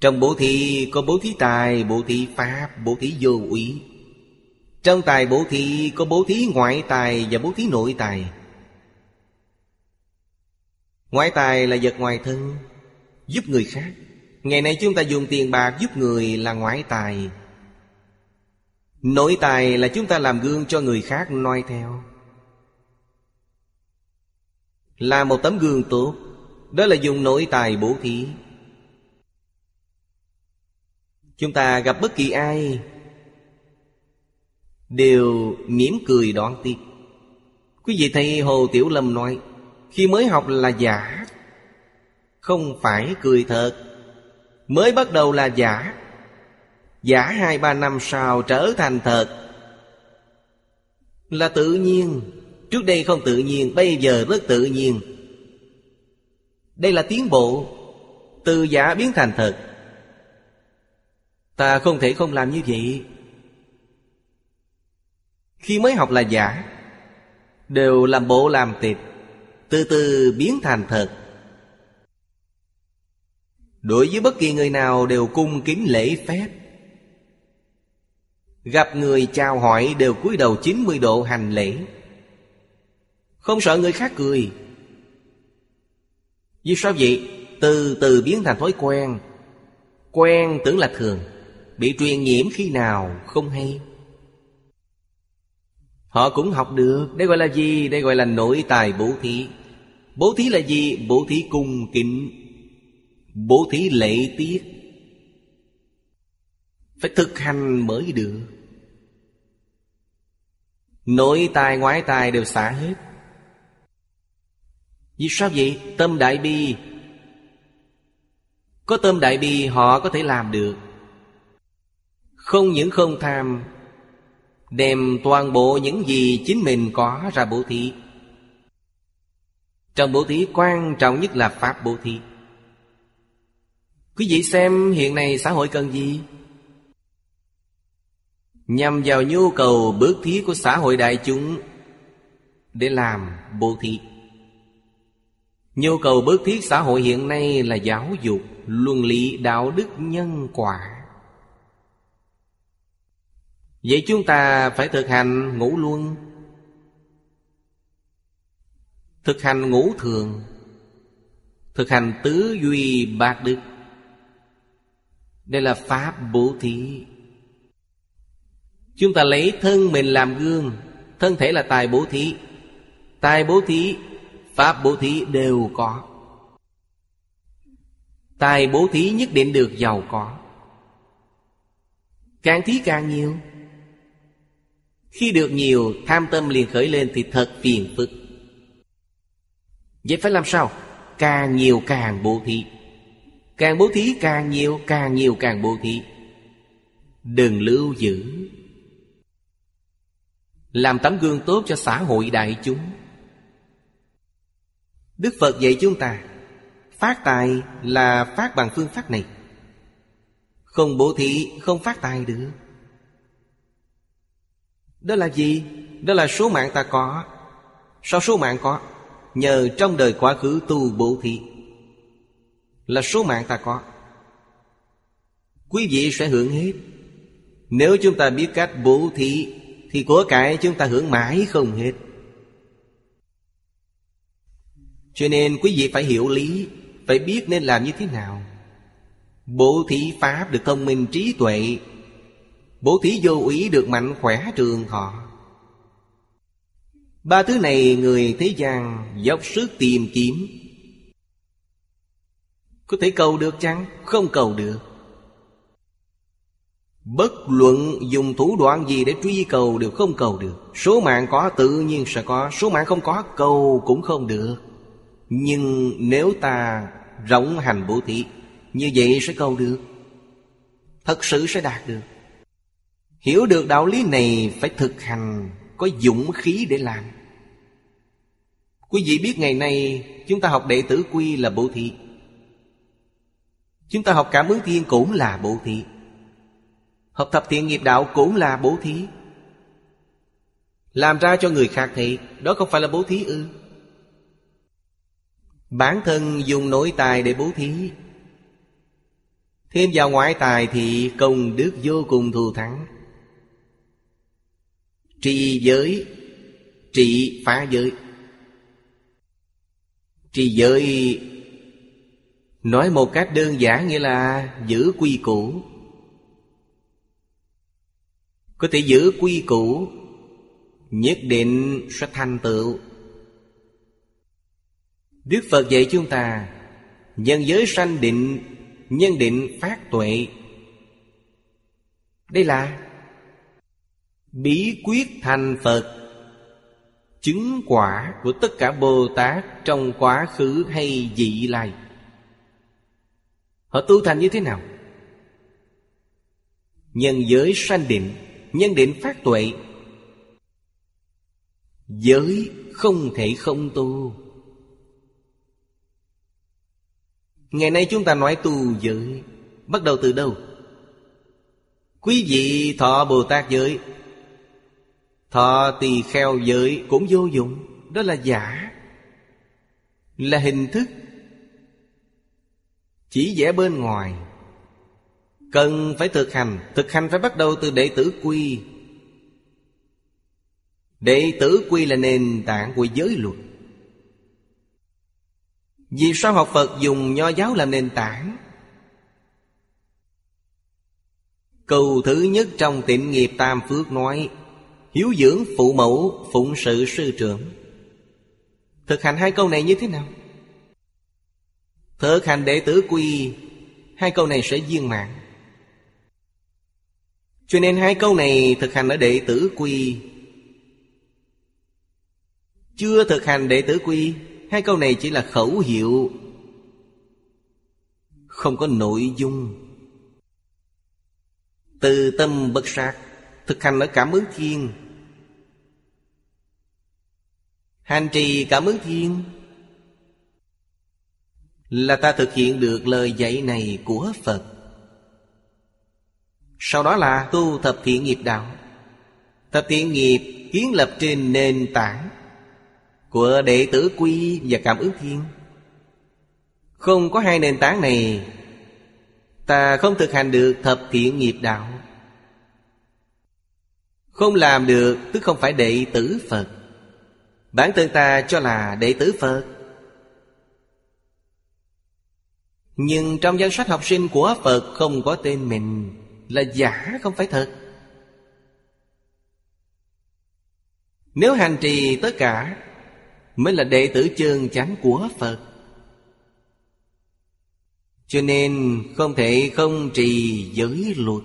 Trong bố thí có bố thí tài, bố thí pháp, bố thí vô úy. Trong tài bố thí có bố thí ngoại tài và bố thí nội tài. Ngoại tài là vật ngoài thân, Giúp người khác. Ngày nay chúng ta dùng tiền bạc giúp người là ngoại tài Nội tài là chúng ta làm gương cho người khác noi theo. Là một tấm gương tốt, Đó là dùng nội tài bố thí. Chúng ta gặp bất kỳ ai, Đều mỉm cười đón tiếp. Quý vị thầy Hồ Tiểu Lâm nói khi mới học là giả. Không phải cười thật. Mới bắt đầu là giả. Giả hai ba năm sau trở thành thật. Là tự nhiên. Trước đây không tự nhiên, Bây giờ rất tự nhiên. Đây là tiến bộ. Từ giả biến thành thật. Ta không thể không làm như vậy. Khi mới học là giả, Đều làm bộ làm tịch. Từ từ biến thành thật. Đối với bất kỳ người nào đều cung kính lễ phép. Gặp người chào hỏi đều cúi đầu 90 độ hành lễ. Không sợ người khác cười. Vì sao vậy? Từ từ biến thành thói quen. Quen tưởng là thường. Bị truyền nhiễm khi nào không hay. Họ cũng học được. Đây gọi là gì? Đây gọi là nội tài bố thí. Bố thí là gì? Bố thí cung kính. Bố thí lễ tiết. Phải thực hành mới được. Nội tài ngoại tài đều xả hết. Vì sao vậy? Tâm đại bi. Có tâm đại bi, họ có thể làm được. Không những không tham, Đem toàn bộ những gì chính mình có ra bố thí. Trong bố thí quan trọng nhất là Pháp bố thí. Quý vị xem hiện nay xã hội cần gì? Nhằm vào nhu cầu bước thí của xã hội đại chúng Để làm bố thí. Nhu cầu bước thí xã hội hiện nay là giáo dục, luân lý, đạo đức, nhân quả. Vậy chúng ta phải thực hành ngũ luân. Thực hành ngũ thường, Thực hành tứ duy bát đức. Đây là Pháp bố thí. Chúng ta lấy thân mình làm gương, Thân thể là tài bố thí. Tài bố thí, Pháp bố thí đều có. Tài bố thí nhất định được giàu có. Càng thí càng nhiều. Khi được nhiều, Tham tâm liền khởi lên thì thật phiền phức. Vậy phải làm sao? Càng nhiều càng bố thí. Càng bố thí, càng nhiều Càng nhiều càng bố thí. Đừng lưu giữ. Làm tấm gương tốt cho xã hội đại chúng. Đức Phật dạy chúng ta, Phát tài là phát bằng phương pháp này. Không bố thí, không phát tài được. Đó là gì? Đó là số mạng ta có. Sao số mạng có? Nhờ trong đời quá khứ tu bố thí. Là số mạng ta có. Quý vị sẽ hưởng hết. Nếu chúng ta biết cách bố thí, Thì của cải chúng ta hưởng mãi không hết. Cho nên quý vị phải hiểu lý, Phải biết nên làm như thế nào. Bố thí Pháp được thông minh trí tuệ Bố thí vô úy được mạnh khỏe trường thọ. Ba thứ này người thế gian dốc sức tìm kiếm. Có thể cầu được chăng? Không cầu được. Bất luận dùng thủ đoạn gì để truy cầu đều không cầu được. Số mạng có tự nhiên sẽ có, Số mạng không có cầu cũng không được. Nhưng nếu ta rộng hành bố thí, Như vậy sẽ cầu được. Thật sự sẽ đạt được. Hiểu được đạo lý này phải thực hành có dũng khí để làm. Quý vị biết ngày nay Chúng ta học đệ tử quy là bố thí Chúng ta học cảm ứng thiên cũng là bố thí Học thập thiện nghiệp đạo cũng là bố thí. Làm ra cho người khác thì Đó không phải là bố thí ư? Bản thân dùng nội tài để bố thí. Thêm vào ngoại tài thì công đức vô cùng thù thắng. Trì giới Trị phá giới. Trì giới, Nói một cách đơn giản nghĩa là giữ quy củ. Có thể giữ quy củ, Nhất định sẽ thành tựu. Đức Phật dạy chúng ta, Nhân giới sanh định, Nhân định phát tuệ. Đây là Bí quyết thành Phật Chứng quả của tất cả Bồ Tát Trong quá khứ hay dị lai Họ tu thành như thế nào? Nhân giới sanh định, Nhân định phát tuệ Giới không thể không tu Ngày nay chúng ta nói tu giới, Bắt đầu từ đâu? Quý vị thọ Bồ Tát giới Thọ tỳ kheo giới cũng vô dụng, Đó là giả, Là hình thức. Chỉ vẽ bên ngoài, Cần phải thực hành. Thực hành phải bắt đầu từ đệ tử quy. Đệ tử quy là nền tảng của giới luật. Vì sao học Phật dùng nho giáo làm nền tảng? Câu thứ nhất trong tịnh nghiệp Tam Phước nói Hiếu dưỡng phụ mẫu, phụng sự sư trưởng. Thực hành hai câu này như thế nào? Thực hành đệ tử quy, Hai câu này sẽ viên mạng Cho nên hai câu này thực hành ở đệ tử quy. Chưa thực hành đệ tử quy, Hai câu này chỉ là khẩu hiệu. Không có nội dung. Từ tâm bất sát, Thực hành ở cảm ứng thiên. Hành trì cảm ứng thiên. Là ta thực hiện được lời dạy này của Phật. Sau đó là tu thập thiện nghiệp đạo. Thập thiện nghiệp kiến lập trên nền tảng Của đệ tử quy và cảm ứng thiên. Không có hai nền tảng này, Ta không thực hành được thập thiện nghiệp đạo. Không làm được, tức không phải đệ tử Phật. Bản thân ta cho là đệ tử Phật. Nhưng trong danh sách học sinh của Phật không có tên mình Là giả không phải thật. Nếu hành trì tất cả, Mới là đệ tử chân chánh của Phật. Cho nên không thể không trì giới luật.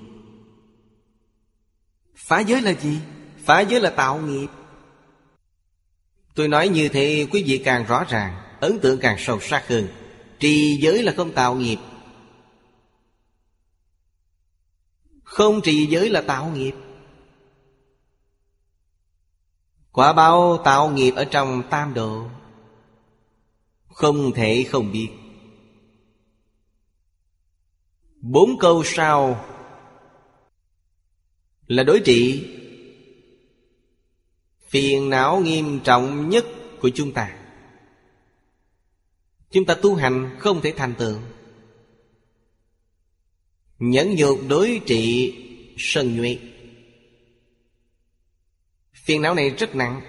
Phá giới là gì? Phá giới là tạo nghiệp. Tôi nói như thế quý vị càng rõ ràng, Ấn tượng càng sâu sắc hơn. Trì giới là không tạo nghiệp. Không trì giới là tạo nghiệp. Quả bao tạo nghiệp ở trong tam độ. Không thể không biết. Bốn câu sau Là đối trị. Phiền não nghiêm trọng nhất của chúng ta. Chúng ta tu hành không thể thành tựu. Nhẫn nhục đối trị sân nhuệ. Phiền não này rất nặng,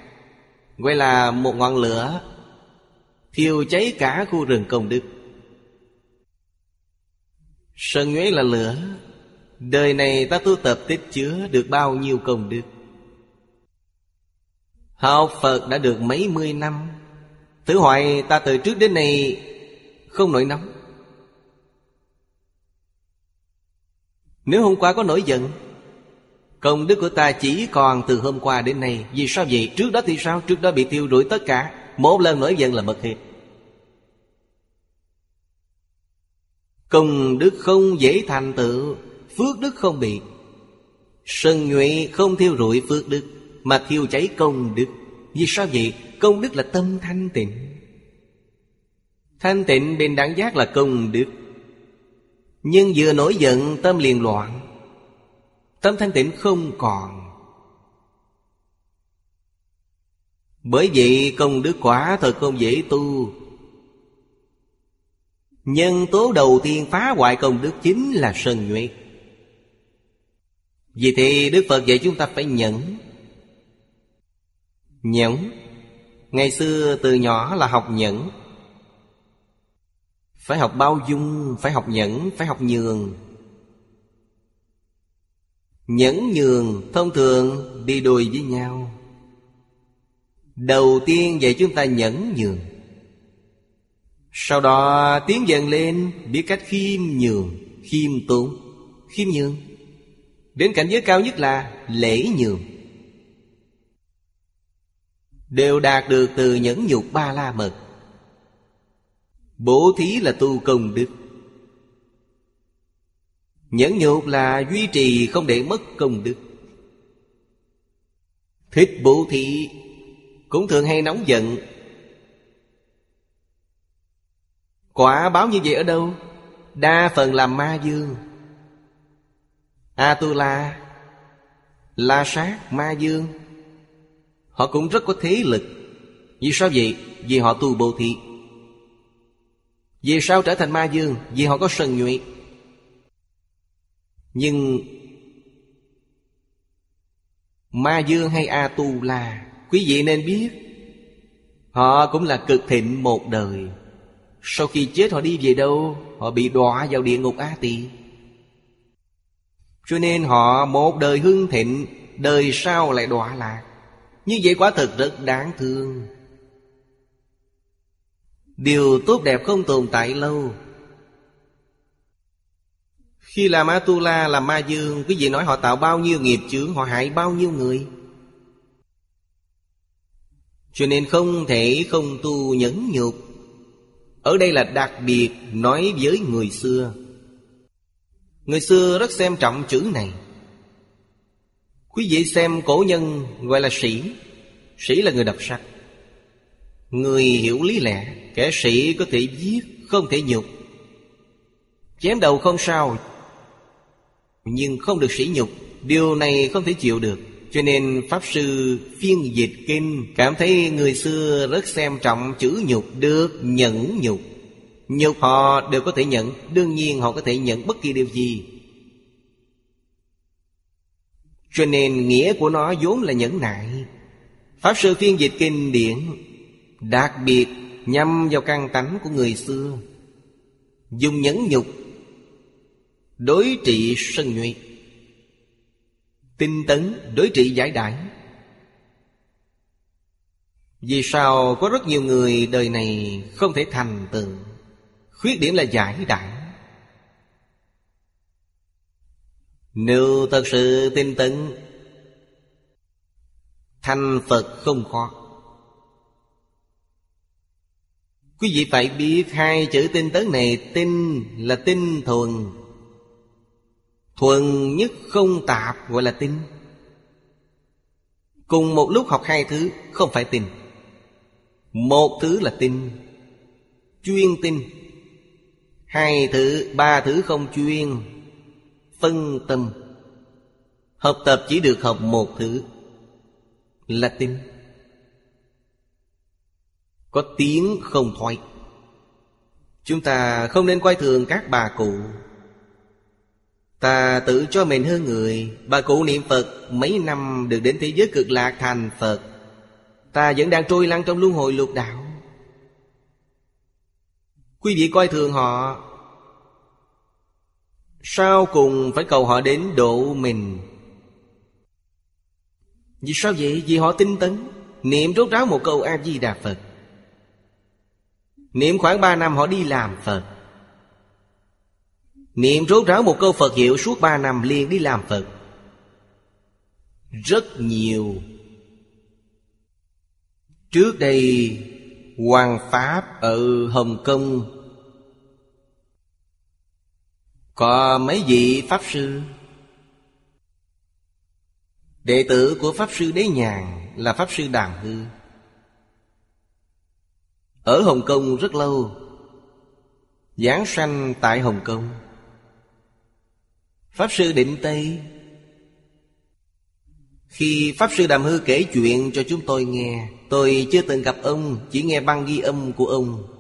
Gọi là một ngọn lửa Thiêu cháy cả khu rừng công đức. Sân nhuế là lửa, Đời này ta tu tập tích chứa được bao nhiêu công đức? Học Phật đã được mấy mươi năm. Thử hỏi ta từ trước đến nay Không nổi nóng. Nếu hôm qua có nổi giận, Công đức của ta chỉ còn từ hôm qua đến nay. Vì sao vậy? Trước đó thì sao? Trước đó bị tiêu đuổi tất cả. Một lần nổi giận là mất hết. Công đức không dễ thành tựu, Phước đức không bị. Sân nhuệ không thiêu rụi phước đức. Mà thiêu cháy công đức. Vì sao vậy? Công đức là tâm thanh tịnh. Thanh tịnh bên đẳng giác là công đức. Nhưng vừa nổi giận, tâm liền loạn. Tâm thanh tịnh không còn. Bởi vậy công đức quả thật không dễ tu. Nhân tố đầu tiên phá hoại công đức chính là sân nhuệ. Vì thế Đức Phật dạy chúng ta phải nhẫn. Nhẫn. Ngày xưa từ nhỏ là học nhẫn. Phải học bao dung, Phải học nhẫn, Phải học nhường. Nhẫn nhường thông thường đi đôi với nhau. Đầu tiên dạy chúng ta nhẫn nhường. Sau đó tiến dần lên, biết cách khiêm nhường, Khiêm tốn, Khiêm nhường. Đến cảnh giới cao nhất là lễ nhường. Đều đạt được từ nhẫn nhục ba la mật. Bố thí là tu công đức. Nhẫn nhục là duy trì không để mất công đức. Thích bố thí Cũng thường hay nóng giận. Quả báo như vậy ở đâu? Đa phần là ma dương. A-tu-la La sát, ma dương. Họ cũng rất có thế lực. Vì sao vậy? Vì họ tu bồ thị Vì sao trở thành ma dương? Vì họ có sân nhuệ. Nhưng Ma Dương hay A Tu La Quý vị nên biết, Họ cũng là cực thịnh một đời. Sau khi chết họ đi về đâu, Họ bị đọa vào địa ngục A Tỳ Cho nên họ một đời hưng thịnh, Đời sau lại đọa lạc. Như vậy quả thực rất đáng thương. Điều tốt đẹp không tồn tại lâu. Khi làm Atula làm ma dương, Quý vị nói họ tạo bao nhiêu nghiệp chướng, Họ hại bao nhiêu người? Cho nên không thể không tu nhẫn nhục. Ở đây là đặc biệt nói với người xưa. Người xưa rất xem trọng chữ này. Quý vị xem cổ nhân gọi là sĩ. Sĩ là người đọc sách. Người hiểu lý lẽ, Kẻ sĩ có thể giết, Không thể nhục. Chém đầu không sao, nhưng không được sĩ nhục. Điều này không thể chịu được. Cho nên Pháp Sư phiên dịch kinh Cảm thấy người xưa rất xem trọng chữ nhục, Được nhẫn nhục. Nhục họ đều có thể nhận Đương nhiên họ có thể nhận bất kỳ điều gì. Cho nên nghĩa của nó vốn là nhẫn nại. Pháp Sư phiên dịch kinh điển, Đặc biệt nhằm vào căn tánh của người xưa, Dùng nhẫn nhục Đối trị sân nhuệ, Tinh tấn đối trị giải đãi Vì sao có rất nhiều người đời này không thể thành tựu? Khuyết điểm là giải đãi Nếu thật sự tin tấn Thành Phật không khó. Quý vị phải biết hai chữ tin tấn này tin là tin thuần. Thuần nhất không tạp gọi là tin. Cùng một lúc học hai thứ không phải tin. Một thứ là tin Chuyên tin. Hai thứ, ba thứ không chuyên. Phân tâm. Học tập chỉ được học một thứ Là tinh Có tiếng không thoại Chúng ta không nên coi thường các bà cụ. Ta tự cho mình hơn người. Bà cụ niệm Phật Mấy năm được đến thế giới cực lạc thành Phật. Ta vẫn đang trôi lăn trong luân hồi lục đạo. Quý vị coi thường họ sau cùng phải cầu họ đến độ mình? Vì sao vậy? Vì họ tinh tấn. Niệm rốt ráo một câu A-di-đà Phật. Niệm khoảng ba năm họ đi làm Phật. Niệm rốt ráo một câu Phật hiệu suốt ba năm liền đi làm Phật. Rất nhiều. Trước đây, Hoàng Pháp ở Hồng Kông có mấy vị Pháp Sư? Đệ tử của Pháp Sư Đế Nhàn là Pháp Sư Đàm Hư. Ở Hồng Kông rất lâu Giáng sanh tại Hồng Kông. Pháp Sư Định Tây. Khi Pháp Sư Đàm Hư kể chuyện cho chúng tôi nghe, Tôi chưa từng gặp ông, Chỉ nghe băng ghi âm của ông.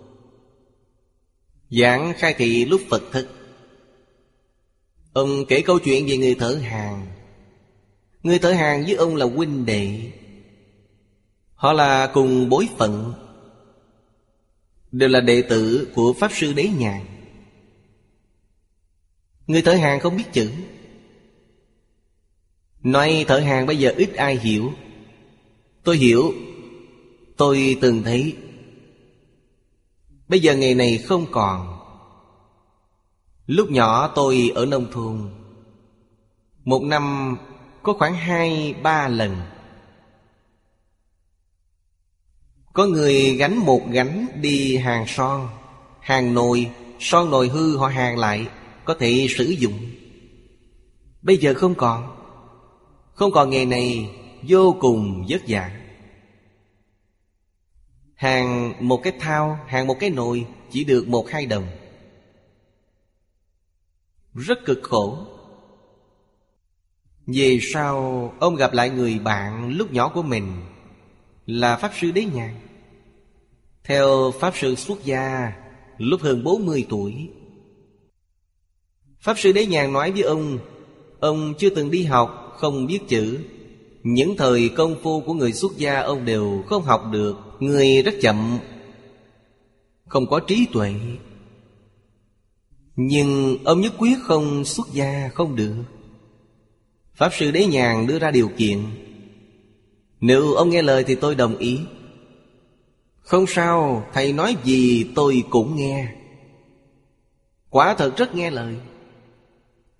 Giảng khai thị lúc Phật thức Ông kể câu chuyện về người thợ hàng. Người thợ hàng với ông là huynh đệ. Họ là cùng bối phận. Đều là đệ tử của Pháp Sư Đế Nhàn Người thợ hàng không biết chữ. Nói thợ hàng bây giờ ít ai hiểu. Tôi hiểu. Tôi từng thấy. Bây giờ ngày này không còn. Lúc nhỏ tôi ở nông thôn. Một năm có khoảng hai, ba lần. Có người gánh một gánh đi hàng son. Hàng nồi, Son nồi hư họ hàng lại, Có thể sử dụng. Bây giờ không còn. Không còn nghề này, Vô cùng vất vả. Hàng một cái thao, Hàng một cái nồi Chỉ được một, hai đồng. Rất cực khổ. Về sau Ông gặp lại người bạn lúc nhỏ của mình Là Pháp Sư Đế Nhàn Theo Pháp Sư xuất gia, Lúc hơn 40 tuổi, Pháp Sư Đế Nhàn nói với ông Ông chưa từng đi học, Không biết chữ. Những thời công phu của người xuất gia, Ông đều không học được, Người rất chậm, Không có trí tuệ. Nhưng ông nhất quyết không xuất gia không được. Pháp Sư Đế Nhàn đưa ra điều kiện. Nếu ông nghe lời thì tôi đồng ý. Không sao, Thầy nói gì tôi cũng nghe. Quả thật rất nghe lời.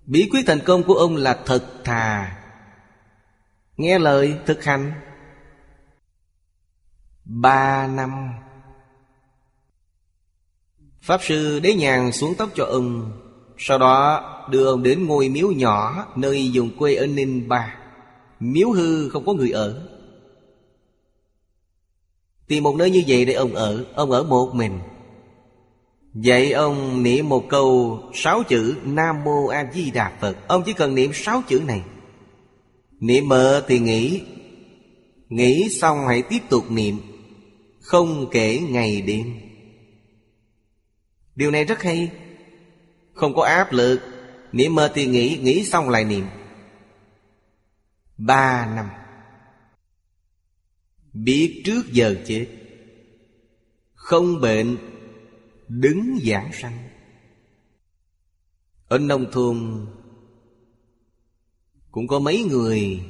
Bí quyết thành công của ông là thật thà. Nghe lời thực hành. Ba năm. Pháp sư đế nhàn xuống tóc cho ông, Sau đó đưa ông đến ngôi miếu nhỏ Nơi dùng quê ở Ninh Ba. Miếu hư không có người ở. Tìm một nơi như vậy để ông ở Ông ở một mình. Vậy ông niệm một câu Sáu chữ Nam Mô A Di Đà Phật. Ông chỉ cần niệm sáu chữ này. Niệm mơ thì nghĩ. Nghĩ xong hãy tiếp tục niệm. Không kể ngày đêm. Điều này rất hay. Không có áp lực. Niệm mơ thì nghĩ Nghĩ xong lại niệm. Ba năm. Biết trước giờ chết. Không bệnh. Đứng giảng sanh. Ở nông thôn, Cũng có mấy người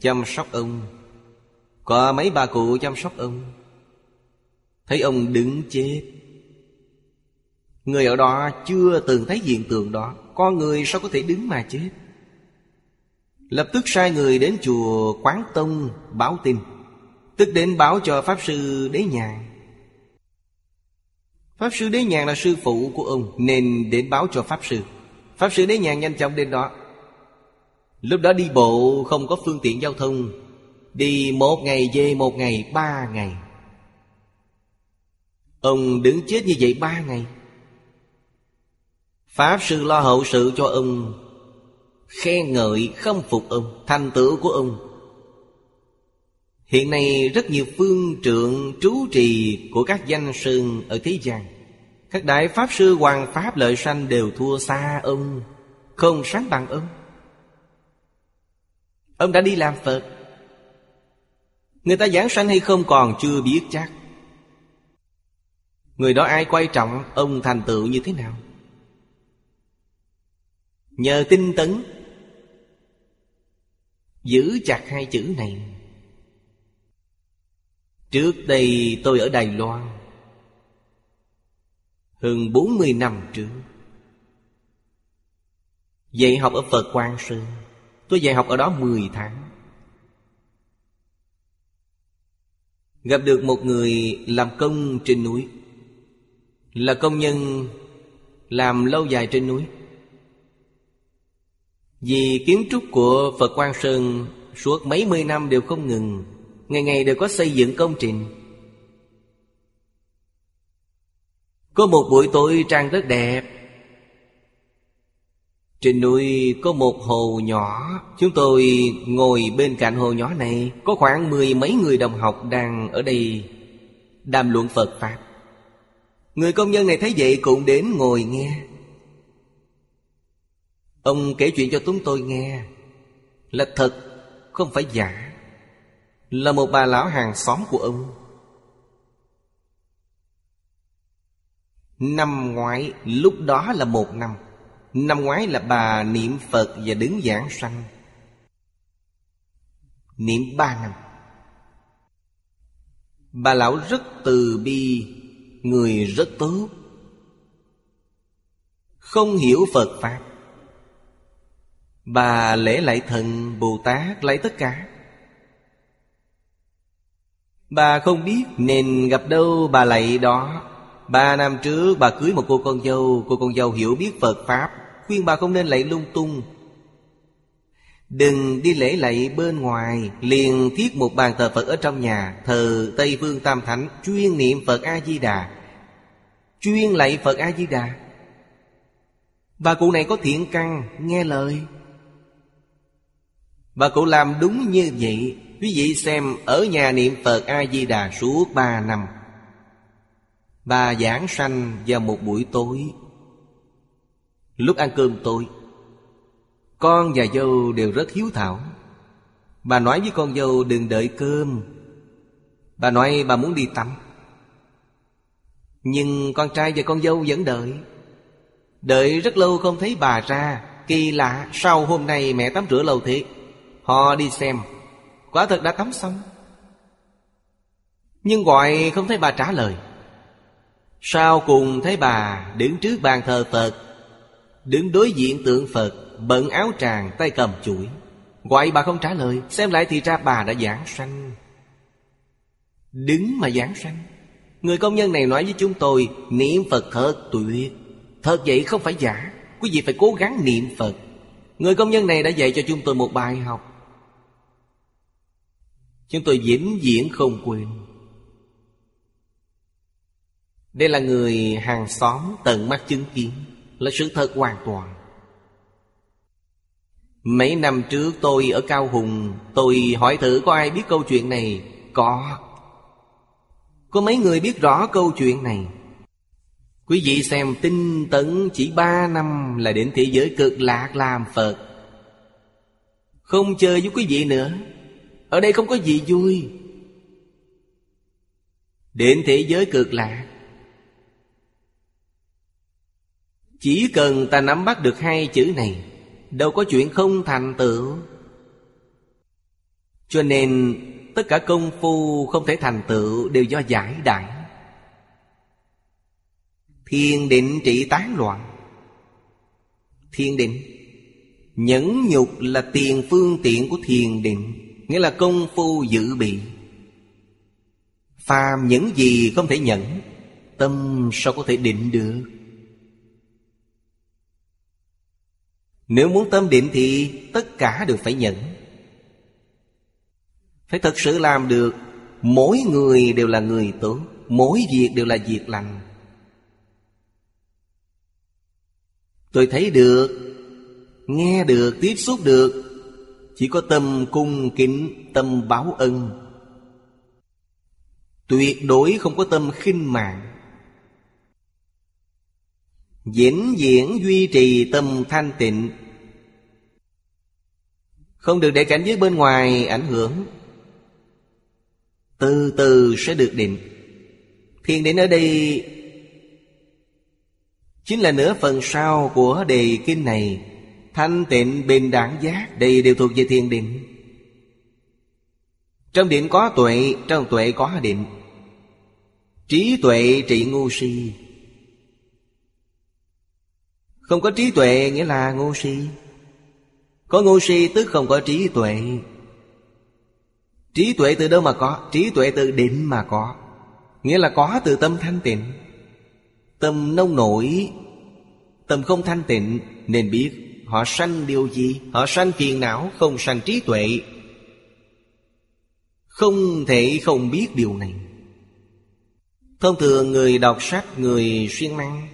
Chăm sóc ông. Có mấy bà cụ chăm sóc ông. Thấy ông đứng chết. Người ở đó chưa từng thấy hiện tượng đó. Con người sao có thể đứng mà chết? Lập tức sai người đến chùa Quán Tông báo tin. Tức đến báo cho Pháp Sư Đế Nhàn. Pháp Sư Đế Nhàn là sư phụ của ông, Nên đến báo cho Pháp Sư. Pháp Sư Đế Nhàn nhanh chóng đến đó. Lúc đó đi bộ, không có phương tiện giao thông. Đi một ngày về, một ngày, ba ngày. Ông đứng chết như vậy ba ngày. Pháp sư lo hậu sự cho ông. Khen ngợi khâm phục ông, Thành tựu của ông. Hiện nay rất nhiều phương trượng trú trì Của các danh sơn ở thế gian. Các đại Pháp sư Hoàng Pháp lợi sanh Đều thua xa ông, Không sáng bằng ông. Ông đã đi làm Phật. Người ta giảng sanh hay không còn chưa biết chắc. Người đó ai quan trọng Ông thành tựu như thế nào? Nhờ tinh tấn, Giữ chặt hai chữ này. Trước đây tôi ở Đài Loan, Hơn 40 năm trước. Dạy học ở Phật Quang Sơn, Tôi dạy học ở đó 10 tháng. Gặp được một người làm công trên núi, Là công nhân làm lâu dài trên núi. Vì kiến trúc của Phật Quang Sơn Suốt mấy mươi năm đều không ngừng, Ngày ngày đều có xây dựng công trình. Có một buổi tối trang rất đẹp. Trên núi có một hồ nhỏ. Chúng tôi ngồi bên cạnh hồ nhỏ này, Có khoảng mười mấy người đồng học đang ở đây Đàm luận Phật Pháp. Người công nhân này thấy vậy cũng đến ngồi nghe. Ông kể chuyện cho chúng tôi nghe. Là thật, Không phải giả. Là một bà lão hàng xóm của ông. Năm ngoái, Lúc đó là một năm. Năm ngoái là bà niệm Phật và đứng giảng sanh. Niệm ba năm. Bà lão rất từ bi, Người rất tốt. Không hiểu Phật Pháp. Bà lễ lại thần Bồ Tát lại tất cả. Bà không biết nên gặp đâu bà lại đó. Ba năm trước bà cưới một cô con dâu, Cô con dâu hiểu biết Phật Pháp, Khuyên bà không nên lạy lung tung. Đừng đi lễ lạy bên ngoài, Liền thiết một bàn thờ Phật ở trong nhà, Thờ Tây Phương Tam Thánh, Chuyên niệm Phật A-di-đà. Chuyên lạy Phật A-di-đà. Bà cụ này có thiện căn, Nghe lời. Bà cụ làm đúng như vậy, Quý vị xem Ở nhà niệm Phật A-di-đà suốt ba năm. Bà giảng sanh vào một buổi tối. Lúc ăn cơm tôi Con và dâu đều rất hiếu thảo. Bà nói với con dâu, đừng đợi cơm. Bà nói, bà muốn đi tắm. Nhưng con trai và con dâu vẫn đợi. Đợi rất lâu không thấy bà ra, Kỳ lạ sau hôm nay mẹ tắm rửa lâu thế? Họ đi xem. Quả thật đã tắm xong. Nhưng gọi không thấy bà trả lời. Sau cùng thấy bà đứng trước bàn thờ Phật, Đứng đối diện tượng Phật, Bận áo tràng, tay cầm chuỗi. Gọi bà không trả lời, Xem lại thì ra bà đã giảng sanh. Đứng mà giảng sanh. Người công nhân này nói với chúng tôi, Niệm Phật thật tuyệt. Thật vậy không phải giả. Quý vị phải cố gắng niệm Phật. Người công nhân này đã dạy cho chúng tôi một bài học. Chúng tôi vĩnh viễn không quên. Đây là người hàng xóm tận mắt chứng kiến, là sự thật hoàn toàn. Mấy năm trước tôi ở Cao Hùng, Tôi hỏi thử có ai biết câu chuyện này? Có. Có mấy người biết rõ câu chuyện này? Quý vị xem, tinh tấn chỉ ba năm Là đến thế giới cực lạc làm Phật. Không chơi với quý vị nữa. Ở đây không có gì vui. Đến thế giới cực lạc Chỉ cần ta nắm bắt được hai chữ này, Đâu có chuyện không thành tựu. Cho nên, tất cả công phu không thể thành tựu Đều do giải đại. Thiên định trị tán loạn. Thiên định. Nhẫn nhục là tiền phương tiện của thiền định. Nghĩa là công phu dự bị. Phàm những gì không thể nhẫn Tâm sao có thể định được? Nếu muốn tâm định thì tất cả đều phải nhận. Phải thật sự làm được Mỗi người đều là người tốt Mỗi việc đều là việc lành. Tôi thấy được Nghe được, tiếp xúc được chỉ có tâm cung kính, tâm báo ân. Tuyệt đối không có tâm khinh mạng. Vĩnh viễn duy trì tâm thanh tịnh. Không được để cảnh giới bên ngoài ảnh hưởng. Từ từ sẽ được định. Thiền định ở đây chính là nửa phần sau của đề kinh này thanh tịnh bình đẳng giác, đây đều thuộc về thiền định. Trong định có tuệ, trong tuệ có định. Trí tuệ trị ngu si. Không có trí tuệ nghĩa là ngu si. Có ngu si tức không có trí tuệ. Trí tuệ từ đâu mà có? Trí tuệ từ định mà có. Nghĩa là có từ tâm thanh tịnh. Tâm nông nổi, Tâm không thanh tịnh, Nên biết họ sanh điều gì? Họ sanh phiền não, không sanh trí tuệ. Không thể không biết điều này. Thông thường người đọc sách, Người xuyên năng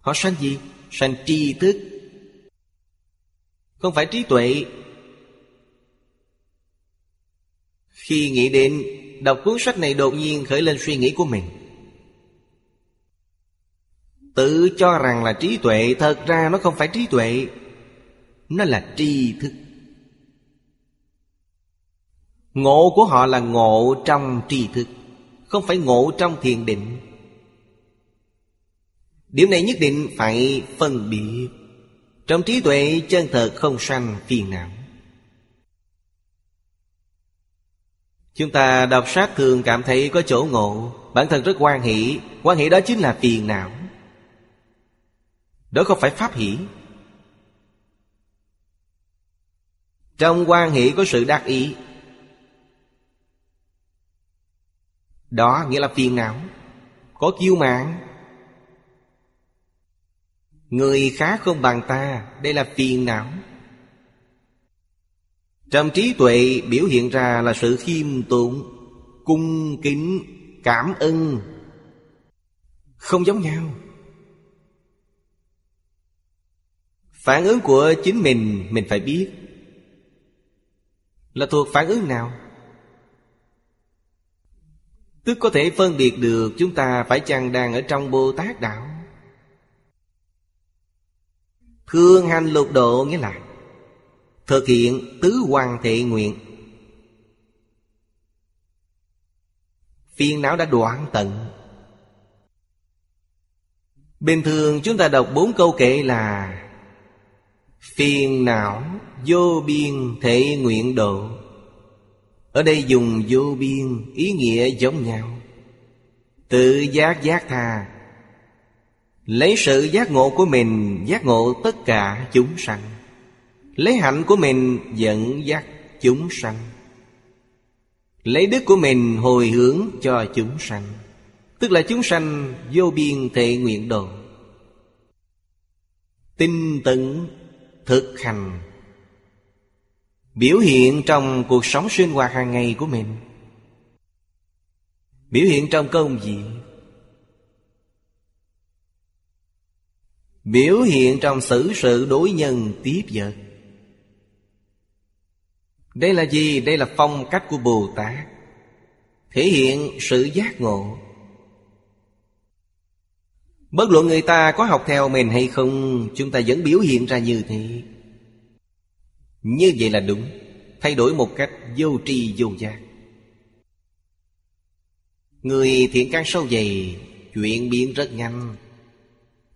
Họ sanh gì? Sanh tri thức. Không phải trí tuệ. Khi nghĩ đến, Đọc cuốn sách này đột nhiên khởi lên suy nghĩ của mình. Tự cho rằng là trí tuệ, Thật ra nó không phải trí tuệ. Nó là tri thức. Ngộ của họ là ngộ trong tri thức, Không phải ngộ trong thiền định. Điểm này nhất định phải phân biệt. Trong trí tuệ, chân thật không sanh phiền não. Chúng ta đọc sách thường cảm thấy có chỗ ngộ. Bản thân rất quan hỷ. Quan hỷ đó chính là phiền não. Đó không phải pháp hỷ. Trong quan hỷ có sự đắc ý. Đó nghĩa là phiền não. Có kiêu mạng Người khác không bằng ta, Đây là phiền não. Trong trí tuệ biểu hiện ra là sự khiêm tốn, Cung kính, Cảm ơn. Không giống nhau. Phản ứng của chính mình Mình phải biết. Là thuộc phản ứng nào? Tức có thể phân biệt được Chúng ta phải chăng đang ở trong Bồ Tát Đạo. Thương hành lục độ nghĩa là Thực hiện tứ hoàng thệ nguyện. Phiền não đã đoạn tận. Bình thường chúng ta đọc bốn câu kệ là Phiền não vô biên thể nguyện độ. Ở đây dùng vô biên ý nghĩa giống nhau. Tự giác giác tha. Lấy sự giác ngộ của mình, giác ngộ tất cả chúng sanh. Lấy hạnh của mình, dẫn dắt chúng sanh. Lấy đức của mình, hồi hướng cho chúng sanh. Tức là chúng sanh vô biên thệ nguyện độ. Tinh tấn thực hành. Biểu hiện trong cuộc sống sinh hoạt hàng ngày của mình. Biểu hiện trong công việc. Biểu hiện trong xử sự đối nhân tiếp vật. Đây là gì? Đây là phong cách của Bồ Tát. Thể hiện sự giác ngộ. Bất luận người ta có học theo mình hay không, Chúng ta vẫn biểu hiện ra như thế. Như vậy là đúng. Thay đổi một cách vô tri, vô giác. Người thiện căn sâu dày Chuyện biến rất nhanh.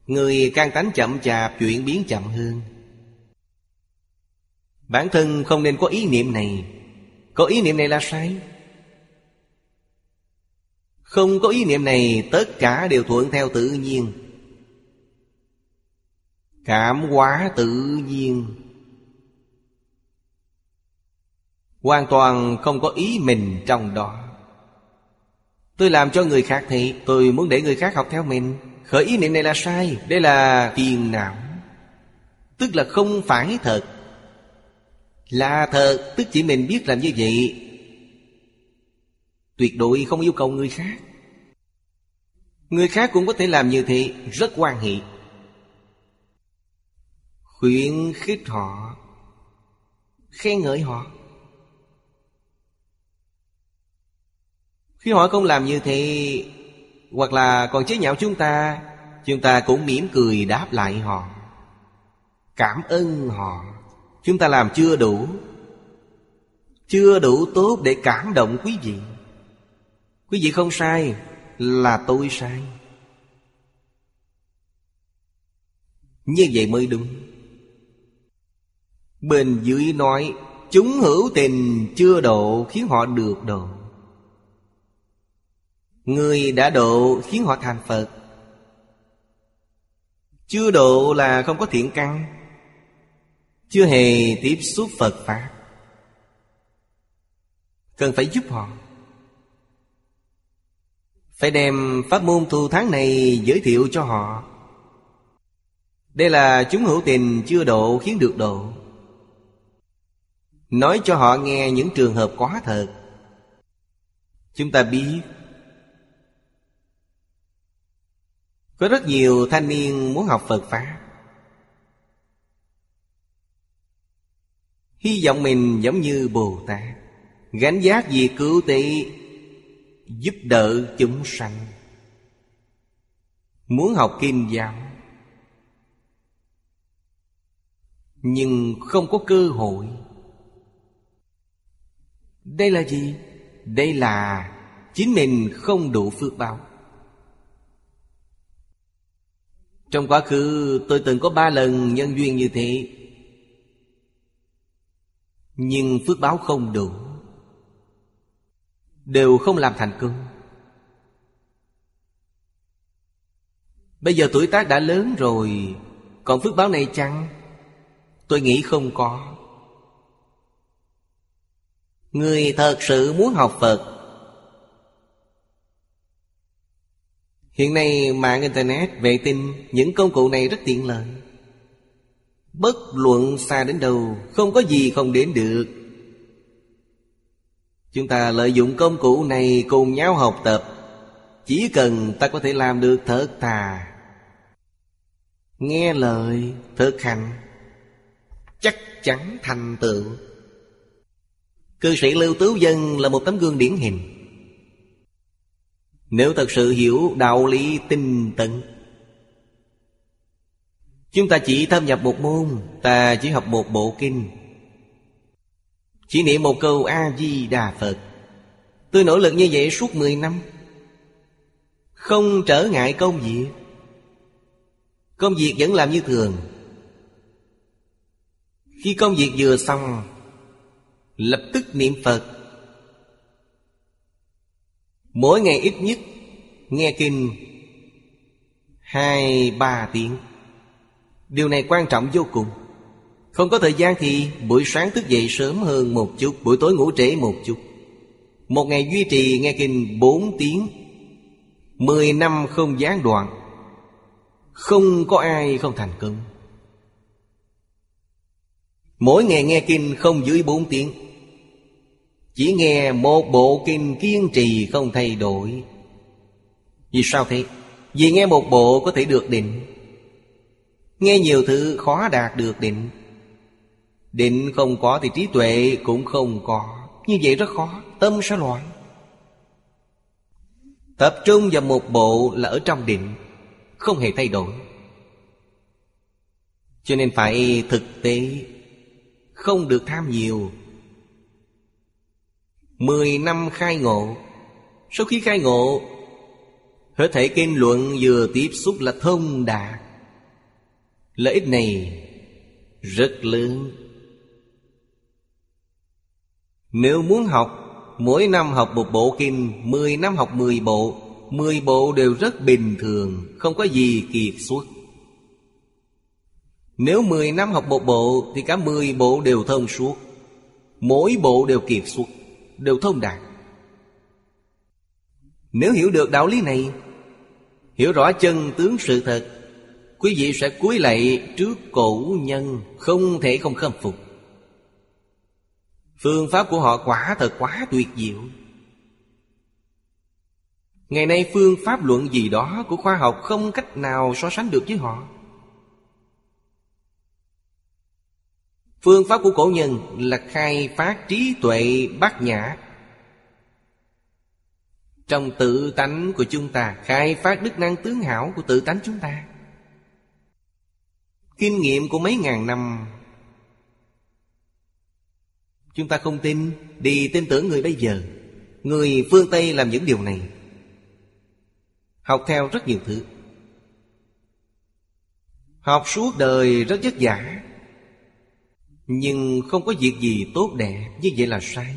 Người can tánh chậm chạp chuyện biến chậm hơn. Bản thân không nên có ý niệm này. Có ý niệm này là sai. Không có ý niệm này, Tất cả đều thuận theo tự nhiên. Cảm hóa tự nhiên. Hoàn toàn không có ý mình trong đó. Tôi làm cho người khác thì Tôi muốn để người khác học theo mình. Khởi ý niệm này là sai, Đây là phiền não. Tức là không phải thật. Là thật, Tức chỉ mình biết làm như vậy. Tuyệt đối không yêu cầu người khác. Người khác cũng có thể làm như thế, Rất quan hệ. Khuyến khích họ, Khen ngợi họ. Khi họ không làm như thế, Hoặc là còn chế nhạo chúng ta Chúng ta cũng mỉm cười đáp lại họ. Cảm ơn họ. Chúng ta làm chưa đủ. Chưa đủ tốt để cảm động quý vị. Quý vị không sai, Là tôi sai. Như vậy mới đúng. Bên dưới nói, Chúng hữu tình chưa độ khiến họ được độ. Người đã độ khiến họ thành Phật. Chưa độ là không có thiện căn. Chưa hề tiếp xúc Phật Pháp. Cần phải giúp họ. Phải đem pháp môn thu tháng này giới thiệu cho họ. Đây là chúng hữu tình chưa độ khiến được độ. Nói cho họ nghe những trường hợp quá thật. Chúng ta biết. Có rất nhiều thanh niên muốn học Phật Pháp. Hy vọng mình giống như Bồ Tát, Gánh giác vì cứu tỷ. Giúp đỡ chúng sanh. Muốn học kim giáo Nhưng không có cơ hội. Đây là gì? Đây là chính mình không đủ phước báo. Trong quá khứ, tôi từng có ba lần nhân duyên như thế, Nhưng phước báo không đủ. Đều không làm thành công. Bây giờ tuổi tác đã lớn rồi Còn phước báo này chăng? Tôi nghĩ không có. Người thật sự muốn học Phật. Hiện nay mạng Internet, vệ tinh Những công cụ này rất tiện lợi. Bất luận xa đến đâu Không có gì không đến được. Chúng ta lợi dụng công cụ này cùng nhau học tập. Chỉ cần ta có thể làm được thật thà. Nghe lời, thực hành, Chắc chắn thành tựu. Cư sĩ Lưu Tứ Dân là một tấm gương điển hình. Nếu thật sự hiểu đạo lý tinh tấn, Chúng ta chỉ thâm nhập một môn, Ta chỉ học một bộ kinh. Chỉ niệm một câu A-di-đà Phật. Tôi nỗ lực như vậy suốt 10 năm. Không trở ngại công việc. Công việc vẫn làm như thường. Khi công việc vừa xong, Lập tức niệm Phật. Mỗi ngày ít nhất, nghe kinh hai ba tiếng. Điều này quan trọng vô cùng. Không có thời gian thì buổi sáng thức dậy sớm hơn một chút, Buổi tối ngủ trễ một chút. Một ngày duy trì nghe kinh bốn tiếng, Mười năm không gián đoạn. Không có ai không thành công. Mỗi ngày nghe kinh không dưới bốn tiếng. Chỉ nghe một bộ kinh kiên trì không thay đổi. Vì sao thế? Vì nghe một bộ có thể được định. Nghe nhiều thứ khó đạt được định. Định không có thì trí tuệ cũng không có. Như vậy rất khó, Tâm sẽ loạn. Tập trung vào một bộ là ở trong định, Không hề thay đổi. Cho nên phải thực tế, Không được tham nhiều. Mười năm khai ngộ. Sau khi khai ngộ Hết thể kinh luận vừa tiếp xúc là thông đạt. Lợi ích này rất lớn. Nếu muốn học, Mỗi năm học một bộ kinh, Mười năm học mười bộ Mười bộ đều rất bình thường, Không có gì kiệt xuất. Nếu mười năm học một bộ Thì cả mười bộ đều thông suốt. Mỗi bộ đều kiệt xuất, đều thông đạt. Nếu hiểu được đạo lý này, Hiểu rõ chân tướng sự thật, Quý vị sẽ cúi lạy trước cổ nhân, Không thể không khâm phục. Phương pháp của họ quả thật quá tuyệt diệu. Ngày nay phương pháp luận gì đó của khoa học không cách nào so sánh được với họ. Phương pháp của cổ nhân là khai phát trí tuệ bát nhã. Trong tự tánh của chúng ta, Khai phát đức năng tướng hảo của tự tánh chúng ta. Kinh nghiệm của mấy ngàn năm Chúng ta không tin, Đi tin tưởng người bây giờ. Người phương Tây làm những điều này. Học theo rất nhiều thứ. Học suốt đời rất vất vả. Nhưng không có việc gì tốt đẹp Như vậy là sai.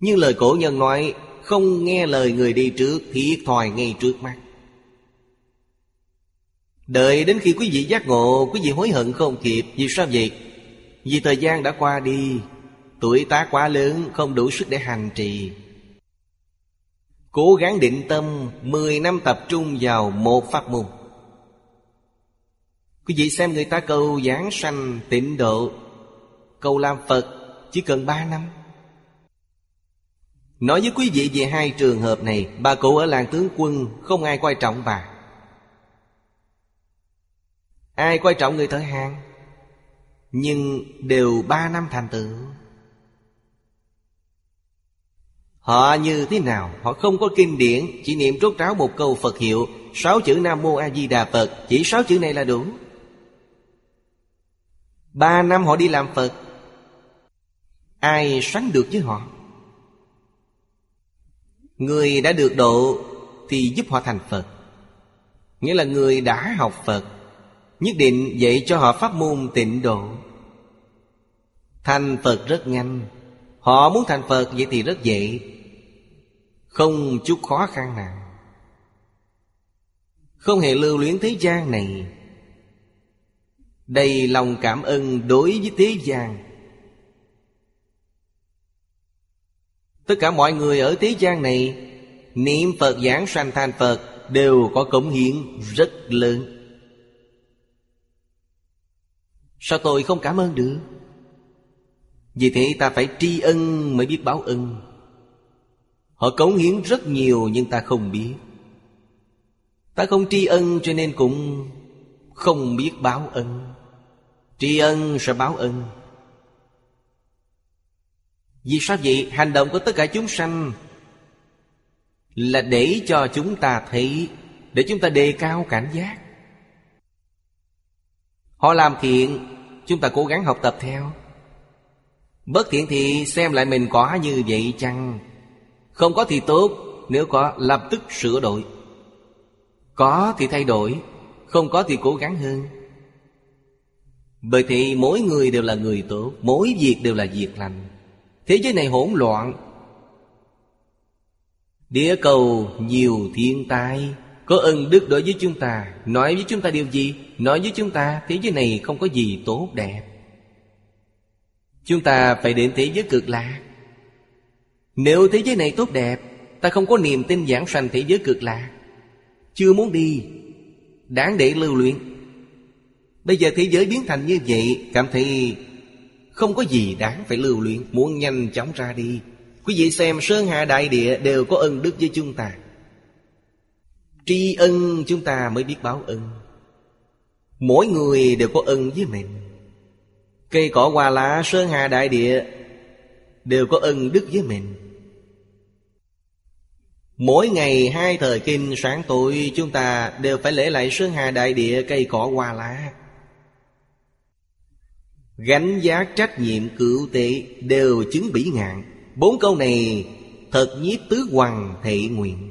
Như lời cổ nhân nói, Không nghe lời người đi trước Thiệt thòi ngay trước mắt. Đợi đến khi quý vị giác ngộ, Quý vị hối hận không kịp, Vì sao vậy? Vì thời gian đã qua đi, Tuổi tác quá lớn, Không đủ sức để hành trì. Cố gắng định tâm, Mười năm tập trung vào một pháp môn. Quý vị xem người ta cầu giảng sanh tịnh độ, Cầu làm Phật chỉ cần ba năm. Nói với quý vị về hai trường hợp này, Bà cụ ở làng tướng quân, Không ai quan trọng bà. Ai quan trọng người thợ hàng? Nhưng đều ba năm thành tựu. Họ như thế nào? Họ không có kinh điển, Chỉ niệm trốt tráo một câu Phật hiệu, Sáu chữ Nam Mô A Di Đà Phật, Chỉ sáu chữ này là đủ. Ba năm họ đi làm Phật, Ai sánh được với họ? Người đã được độ Thì giúp họ thành Phật. Nghĩa là người đã học Phật Nhất định dạy cho họ pháp môn tịnh độ. Thành Phật rất nhanh. Họ muốn thành Phật vậy thì rất dễ. Không chút khó khăn nào. Không hề lưu luyến thế gian này. Đầy lòng cảm ơn đối với thế gian. Tất cả mọi người ở thế gian này, Niệm Phật, giảng sanh thành Phật Đều có cống hiến rất lớn. Sao tôi không cảm ơn được? Vì thế ta phải tri ân mới biết báo ân. Họ cống hiến rất nhiều nhưng ta không biết. Ta không tri ân cho nên cũng không biết báo ân. Tri ân sẽ báo ân. Vì sao vậy? Hành động của tất cả chúng sanh Là để cho chúng ta thấy, Để chúng ta đề cao cảnh giác. Họ làm thiện Chúng ta cố gắng học tập theo. Bất thiện thì xem lại mình có như vậy chăng? Không có thì tốt, Nếu có, lập tức sửa đổi. Có thì thay đổi, Không có thì cố gắng hơn. Bởi thì mỗi người đều là người tốt, Mỗi việc đều là việc lành. Thế giới này hỗn loạn. Địa cầu nhiều thiên tai, có ân đức đối với chúng ta. Nói với chúng ta điều gì? Nói với chúng ta, thế giới này không có gì tốt đẹp. Chúng ta phải đến thế giới cực lạc. Nếu thế giới này tốt đẹp, Ta không có niềm tin giảng sanh thế giới cực lạc. Chưa muốn đi, Đáng để lưu luyện Bây giờ thế giới biến thành như vậy, Cảm thấy không có gì đáng phải lưu luyện Muốn nhanh chóng ra đi. Quý vị xem, Sơn Hà Đại Địa đều có ân đức với chúng ta. Tri ân chúng ta mới biết báo ân. Mỗi người đều có ân với mình. Cây cỏ hoa lá sơn hà đại địa Đều có ân đức với mình. Mỗi ngày hai thời kinh sáng tối, Chúng ta đều phải lễ lại sơn hà đại địa cây cỏ hoa lá. Gánh giá trách nhiệm cựu tệ Đều chứng bỉ ngạn. Bốn câu này thật nhiếp tứ hoàng thị nguyện.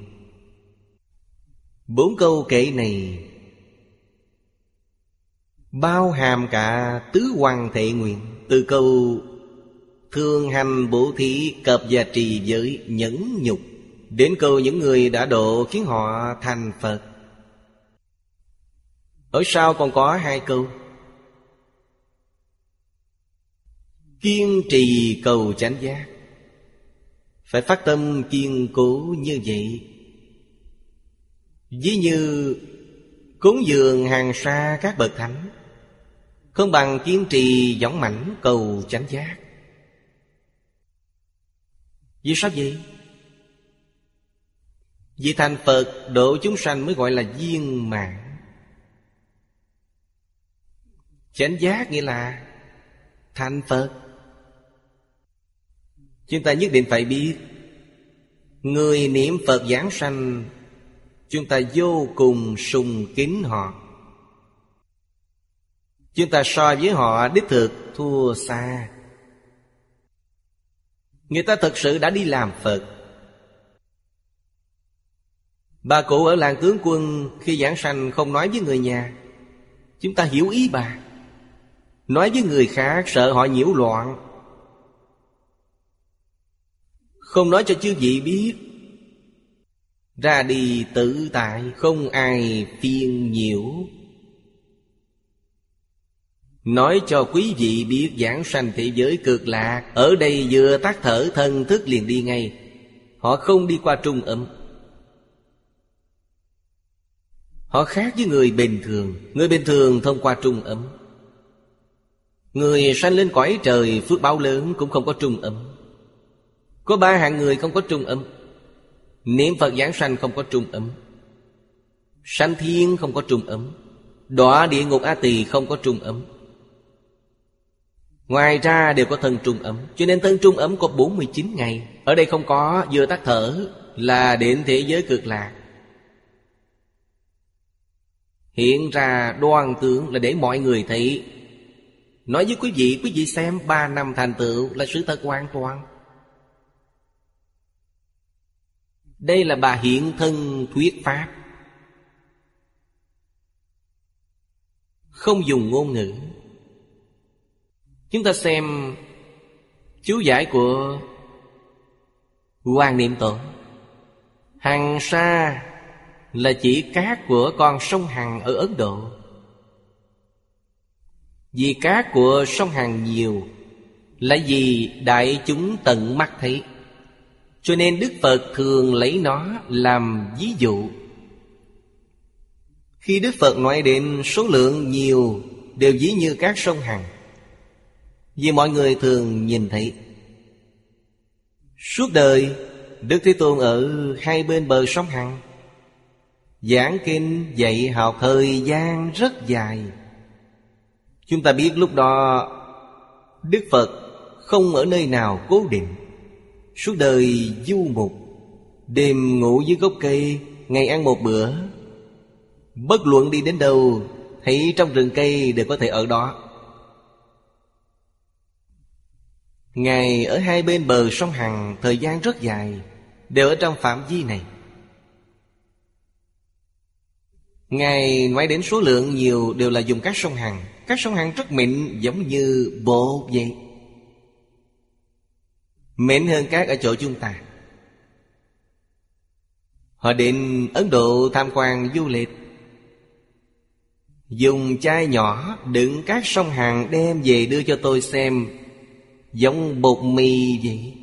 Bốn câu kệ này Bao hàm cả tứ hoàng thệ nguyện. Từ câu, Thương hành bổ thí cập và trì giới nhẫn nhục. Đến câu, những người đã độ khiến họ thành Phật. Ở sau còn có hai câu. Kiên trì cầu chánh giác. Phải phát tâm kiên cố như vậy. Ví như, Cúng dường hàng xa các bậc thánh. Không bằng kiên trì dõng mãnh cầu chánh giác. Vì sao vậy? Vì thành Phật, độ chúng sanh mới gọi là viên mạng Chánh giác nghĩa là thành Phật. Chúng ta nhất định phải biết, Người niệm Phật giảng sanh, Chúng ta vô cùng sùng kính họ. Chúng ta so với họ, đích thực thua xa. Người ta thật sự đã đi làm Phật. Bà cụ ở làng tướng quân Khi giảng sanh không nói với người nhà. Chúng ta hiểu ý bà. Nói với người khác, sợ họ nhiễu loạn. Không nói cho chư vị biết. Ra đi tự tại, Không ai phiền nhiễu. Nói cho quý vị biết giảng sanh thế giới cực lạc Ở đây vừa tắt thở thân thức liền đi ngay. Họ không đi qua trung âm. Họ khác với người bình thường. Người bình thường thông qua trung âm. Người sanh lên cõi trời, phước báo lớn cũng không có trung âm. Có ba hạng người không có trung âm. Niệm Phật giảng sanh không có trung âm. Sanh thiên không có trung âm. Đọa địa ngục A Tỳ không có trung âm. Ngoài ra đều có thân trung ấm Cho nên thân trung ấm có 49 ngày. Ở đây không có vừa tắt thở Là đến thế giới cực lạc. Hiện ra đoan tướng là để mọi người thấy. Nói với quý vị, quý vị xem ba năm thành tựu là sự thật hoàn toàn. Đây là bà hiện thân thuyết pháp. Không dùng ngôn ngữ. Chúng ta xem chú giải của Hoàng Niệm Tổ Hằng sa là chỉ cát của con sông Hằng ở Ấn Độ. Vì cát của sông Hằng nhiều Là vì đại chúng tận mắt thấy. Cho nên Đức Phật thường lấy nó làm ví dụ. Khi Đức Phật nói đến số lượng nhiều Đều ví như các sông Hằng vì mọi người thường nhìn thấy. Suốt đời, Đức Thế Tôn ở hai bên bờ sông Hằng. Giảng kinh dạy học thời gian rất dài. Chúng ta biết lúc đó, Đức Phật không ở nơi nào cố định. Suốt đời du mục, Đêm ngủ dưới gốc cây, Ngày ăn một bữa. Bất luận đi đến đâu, Thấy trong rừng cây đều có thể ở đó. Ngày ở hai bên bờ sông Hằng, Thời gian rất dài, Đều ở trong phạm vi này. Ngài nói đến số lượng, nhiều đều là dùng các sông Hằng. Các sông Hằng rất mịn, giống như bộ vậy. Mịn hơn các ở chỗ chúng ta. Họ đến Ấn Độ tham quan du lịch. Dùng chai nhỏ đựng các sông Hằng đem về đưa cho tôi xem Giống bột mì vậy?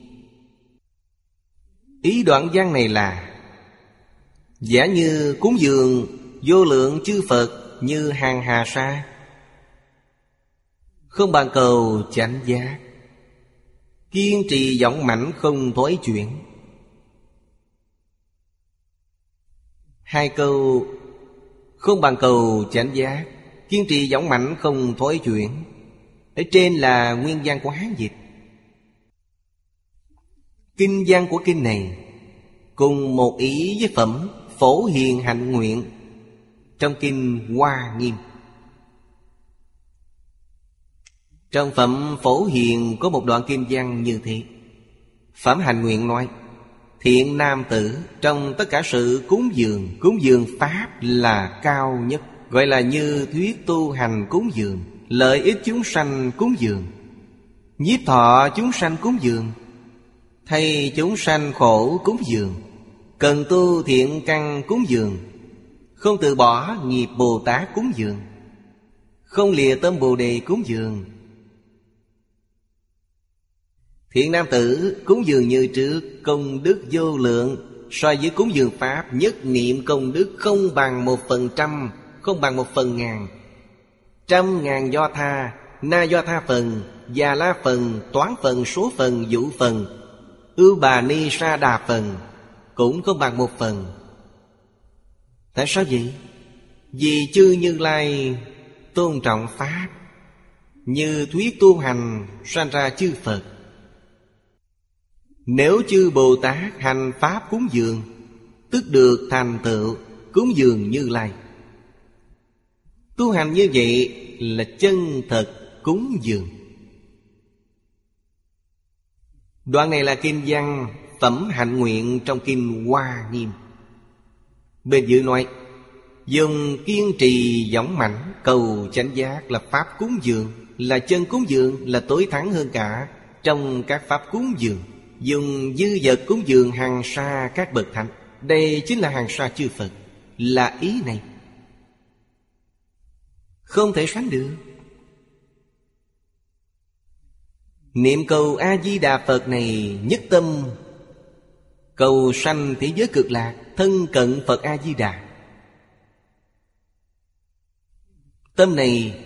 Ý đoạn văn này là, Giả như cúng dường Vô lượng chư Phật như hàng hà sa, Không bàn cầu chánh giác Kiên trì giọng mạnh không thối chuyển. Hai câu, Không bàn cầu chánh giác Kiên trì giọng mạnh không thối chuyển. Ở trên là nguyên văn của Hán dịch Kinh văn của kinh này Cùng một ý với phẩm Phổ hiền hạnh nguyện trong kinh Hoa Nghiêm. Trong phẩm Phổ Hiền có một đoạn kim văn như thế. Phẩm Hành Nguyện nói, Thiện nam tử, trong tất cả sự cúng dường Cúng dường Pháp là cao nhất. Gọi là như thuyết tu hành cúng dường. Lợi ích chúng sanh cúng dường. Nhiếp thọ chúng sanh cúng dường. Thay chúng sanh khổ cúng dường. Cần tu thiện căn cúng dường. Không từ bỏ nghiệp Bồ Tát cúng dường. Không lìa tâm Bồ Đề cúng dường. Thiện nam tử cúng dường như trước Công đức vô lượng, So với cúng dường Pháp Nhất niệm công đức không bằng một phần trăm, Không bằng một phần ngàn. Trăm ngàn do tha, Na do tha phần, Già la phần, Toán phần, Số phần Vũ phần Ưu bà ni sa đà phần, Cũng không bằng một phần. Tại sao vậy? Vì chư Như Lai tôn trọng Pháp, Như thuyết tu hành sanh ra chư Phật. Nếu chư Bồ Tát hành Pháp cúng dường, Tức được thành tựu cúng dường Như Lai. Tu hành như vậy là chân thật cúng dường. Đoạn này là kim văn Phẩm hạnh nguyện trong kim Hoa Nghiêm. Bên dưới nói, Dùng kiên trì dõng mạnh Cầu chánh giác là pháp cúng dường, Là chân cúng dường, Là tối thắng hơn cả Trong các pháp cúng dường. Dùng dư vật cúng dường hàng xa các bậc thánh. Đây chính là hàng xa chư Phật. Là ý này. Không thể sánh được. Niệm cầu A-di-đà Phật này nhất tâm. Cầu sanh thế giới cực lạc, Thân cận Phật A-di-đà. Tâm này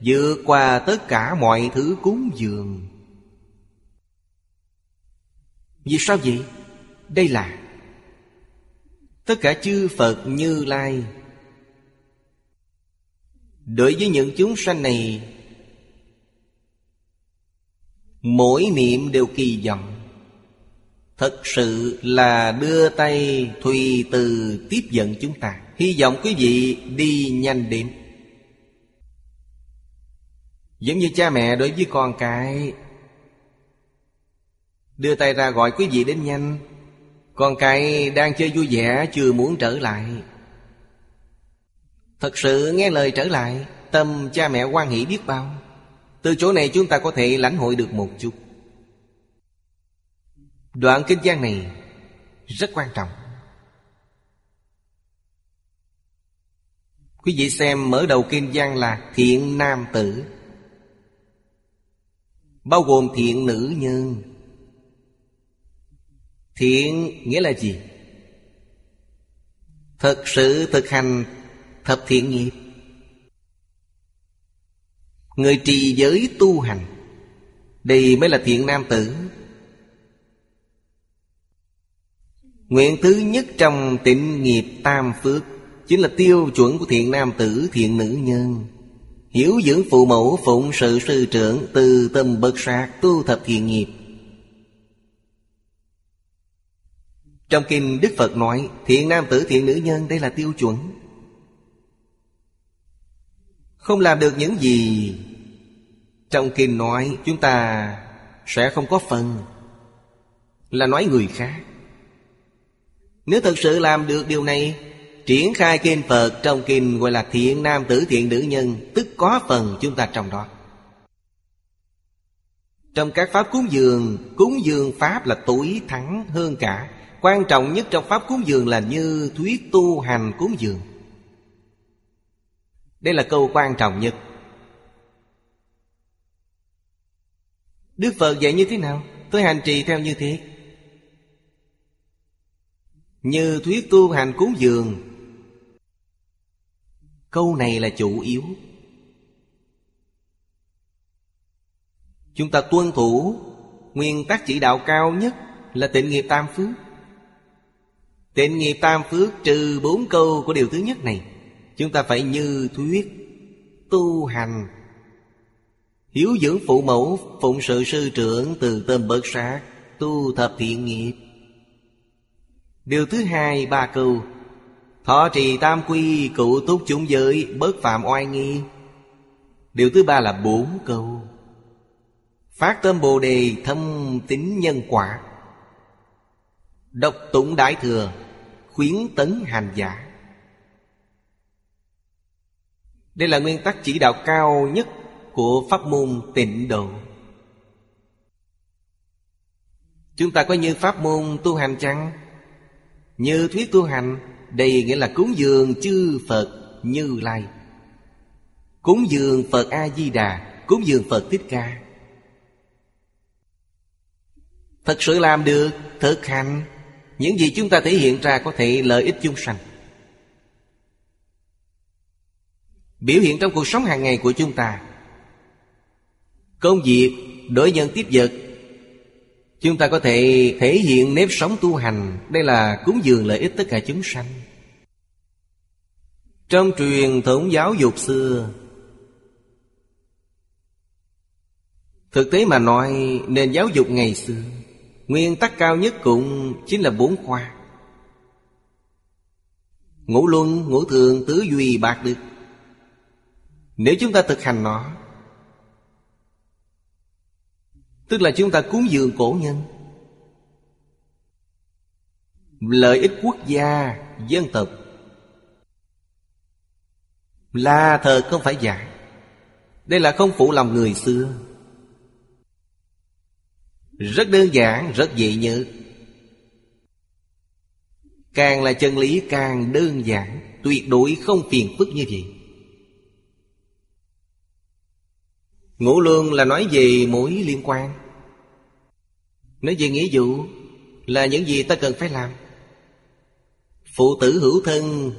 vượt qua tất cả mọi thứ cúng dường. Vì sao vậy? Đây là Tất cả chư Phật như Lai Đối với những chúng sanh này, Mỗi niệm đều kỳ vọng. Thật sự là đưa tay Thùy từ tiếp dẫn chúng ta. Hy vọng quý vị đi nhanh đến. Giống như cha mẹ đối với con cái, Đưa tay ra gọi quý vị đến nhanh. Con cái đang chơi vui vẻ, Chưa muốn trở lại. Thật sự nghe lời trở lại, Tâm cha mẹ quan hỷ biết bao. Từ chỗ này chúng ta có thể lãnh hội được một chút. Đoạn kinh văn này rất quan trọng. Quý vị xem mở đầu kinh văn là thiện nam tử. Bao gồm thiện nữ nhân. Thiện nghĩa là gì? Thật sự thực hành thập thiện nghiệp. Người trì giới tu hành Đây mới là thiện nam tử. Nguyện thứ nhất trong tịnh nghiệp tam phước Chính là tiêu chuẩn của thiện nam tử, thiện nữ nhân. Hiểu dưỡng phụ mẫu, phụng sự sư trưởng Từ tâm bậc sạc tu thập thiện nghiệp. Trong kinh Đức Phật nói Thiện nam tử, thiện nữ nhân đây là tiêu chuẩn. Không làm được những gì. Trong kinh nói, chúng ta sẽ không có phần Là nói người khác. Nếu thực sự làm được điều này, Triển khai kinh Phật trong kinh gọi là thiện nam tử, thiện nữ nhân, Tức có phần chúng ta trong đó. Trong các pháp cúng dường Cúng dường pháp là tuổi, thắng hơn cả. Quan trọng nhất trong pháp cúng dường là như thuyết tu hành cúng dường. Đây là câu quan trọng nhất. Đức Phật dạy như thế nào? Tôi hành trì theo như thế. Như thuyết tu hành cúng dường. Câu này là chủ yếu. Chúng ta tuân thủ Nguyên tắc chỉ đạo cao nhất Là tịnh nghiệp tam phước. Tịnh nghiệp tam phước Trừ bốn câu của điều thứ nhất này. Chúng ta phải như thuyết Tu hành. Hiếu dưỡng phụ mẫu, Phụng sự sư trưởng Từ tâm bớt sát Tu thập thiện nghiệp. Điều thứ hai, ba câu. Thọ trì tam quy cụ túc chúng giới, Bớt phạm oai nghi. Điều thứ ba là bốn câu. Phát tâm Bồ Đề thâm tính nhân quả. Độc tụng Đại Thừa, Khuyến tấn hành giả. Đây là nguyên tắc chỉ đạo cao nhất Của pháp môn tịnh độ. Chúng ta có như pháp môn tu hành chăng? Như thuyết tu hành, Đây nghĩa là cúng dường chư Phật Như Lai. Cúng dường Phật A-di-đà, Cúng dường Phật Thích Ca. Thật sự làm được, Thực hành, Những gì chúng ta thể hiện ra Có thể lợi ích chung sanh. Biểu hiện trong cuộc sống hàng ngày của chúng ta. Công việc, đối nhân tiếp vật. Chúng ta có thể thể hiện nếp sống tu hành. Đây là cúng dường lợi ích tất cả chúng sanh. Trong truyền thống giáo dục xưa Thực tế mà nói nền giáo dục ngày xưa Nguyên tắc cao nhất cũng chính là bốn khoa. Ngũ luân, ngũ thường, tứ duy, bạc được nếu chúng ta thực hành nó Tức là chúng ta cúng dường cổ nhân Lợi ích quốc gia, dân tộc Là thờ không phải giả. Đây là không phụ lòng người xưa. Rất đơn giản, rất dễ nhớ. Càng là chân lý càng đơn giản Tuyệt đối không phiền phức như vậy. Ngũ lương là nói về mối liên quan. Nói về nghĩa vụ Là những gì ta cần phải làm. Phụ tử hữu thân,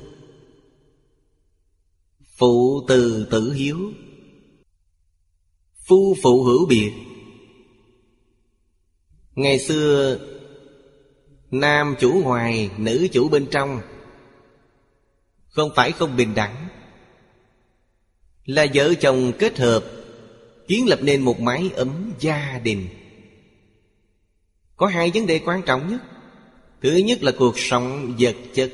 Phụ từ tử hiếu. Phu phụ hữu biệt. Ngày xưa, Nam chủ ngoài, Nữ chủ bên trong. Không phải không bình đẳng. Là vợ chồng kết hợp Kiến lập nên một mái ấm gia đình. Có hai vấn đề quan trọng nhất. Thứ nhất là cuộc sống vật chất.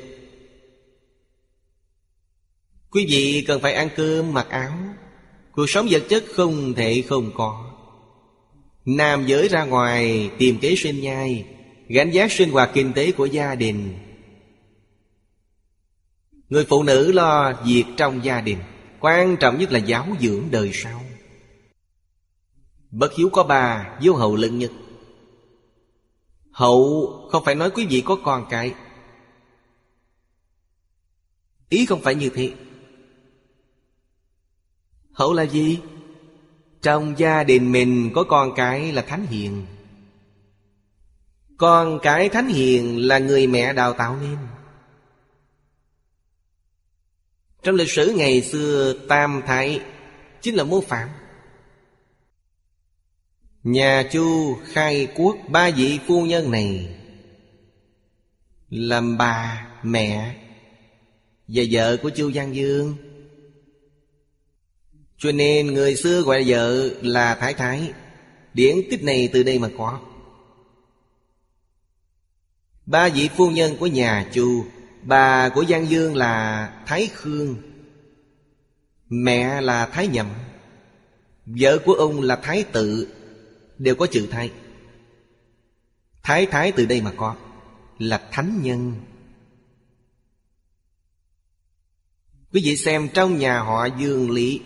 Quý vị cần phải ăn cơm mặc áo. Cuộc sống vật chất không thể không có. Nam giới ra ngoài tìm kế sinh nhai, Gánh giác sinh hoạt kinh tế của gia đình. Người phụ nữ lo việc trong gia đình, Quan trọng nhất là giáo dưỡng đời sau. Bất hiếu có bà Vô hậu lận nhất Hậu không phải nói quý vị có con cái. Ý không phải như thế. Hậu là gì? Trong gia đình mình có con cái là thánh hiền. Con cái thánh hiền là người mẹ đào tạo nên. Trong lịch sử ngày xưa Tam Thái Chính là mô phạm. Nhà Chu khai quốc ba vị phu nhân này. Làm bà, mẹ Và vợ của Chu Giang Dương. Cho nên người xưa gọi vợ là Thái Thái. Điển tích này từ đây mà có. Ba vị phu nhân của nhà Chu Bà của Giang Dương là Thái Khương Mẹ là Thái Nhậm Vợ của ông là Thái Tự. Đều có chữ thái. Thái thái từ đây mà có Là thánh nhân. Quý vị xem trong nhà họ Dương Lý.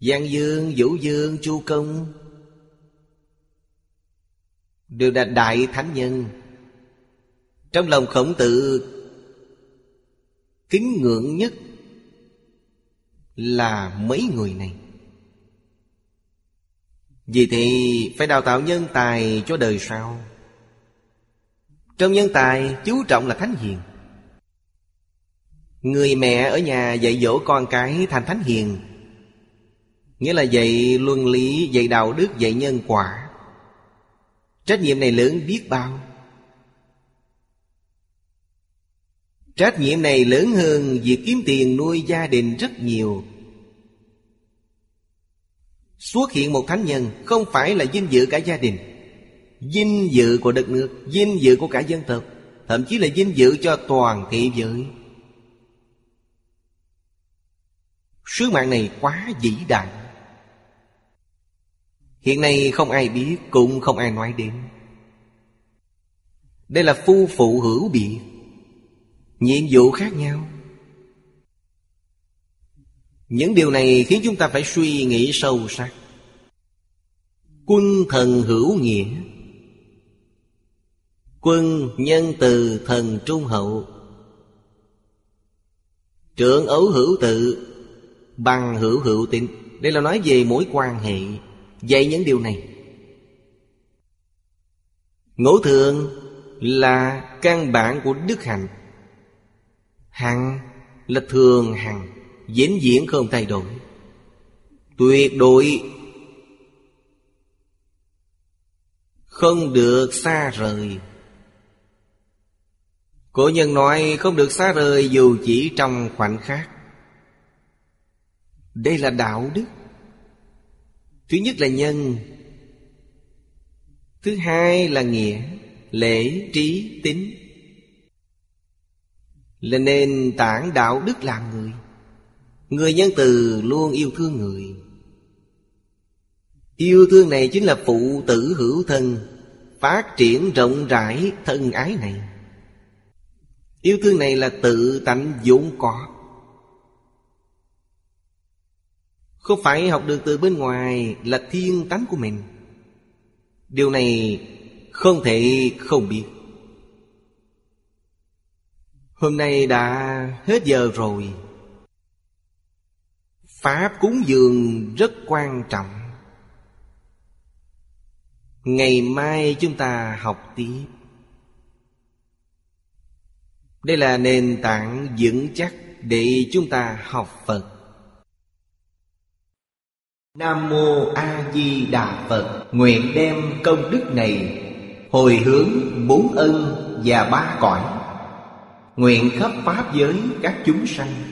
Giang Dương, Vũ Dương, Chu Công Đều là đại thánh nhân. Trong lòng khổng tử Kính ngưỡng nhất Là mấy người này vì thì phải đào tạo nhân tài cho đời sau. Trong nhân tài chú trọng là thánh hiền. Người mẹ ở nhà dạy dỗ con cái thành thánh hiền. Nghĩa là dạy luân lý, dạy đạo đức, dạy nhân quả. Trách nhiệm này lớn biết bao. Trách nhiệm này lớn hơn việc kiếm tiền nuôi gia đình rất nhiều. Xuất hiện một thánh nhân Không phải là dinh dự cả gia đình. Dinh dự của đất nước dinh dự của cả dân tộc, Thậm chí là dinh dự cho toàn thế giới. Sứ mạng này quá vĩ đại. Hiện nay không ai biết, Cũng không ai nói đến. Đây là phu phụ hữu biệt, Nhiệm vụ khác nhau những điều này khiến chúng ta phải suy nghĩ sâu sắc. Quân thần hữu nghĩa. Quân nhân từ thần trung hậu. Trưởng ấu hữu tự, Bằng hữu hữu tín. Đây là nói về mối quan hệ. Dạy những điều này. Ngũ thường là căn bản của đức hạnh. Hằng Là thường hằng vĩnh viễn không thay đổi. Tuyệt đối Không được xa rời. Cổ nhân nói không được xa rời dù chỉ trong khoảnh khắc. Đây là đạo đức. Thứ nhất là nhân. Thứ hai là nghĩa Lễ, trí, tính. Là nền tảng đạo đức làm người. Người nhân từ luôn yêu thương người. Yêu thương này chính là phụ tử hữu thân, Phát triển rộng rãi thân ái này. Yêu thương này là tự tánh vốn có. Không phải học được từ bên ngoài Là thiên tánh của mình. Điều này không thể không biết. Hôm nay đã hết giờ rồi. Pháp cúng dường rất quan trọng. Ngày mai chúng ta học tiếp. Đây là nền tảng vững chắc để chúng ta học Phật. Nam Mô A Di Đà Phật. Nguyện đem công đức này Hồi hướng bốn ân và ba cõi. Nguyện khắp Pháp giới các chúng sanh.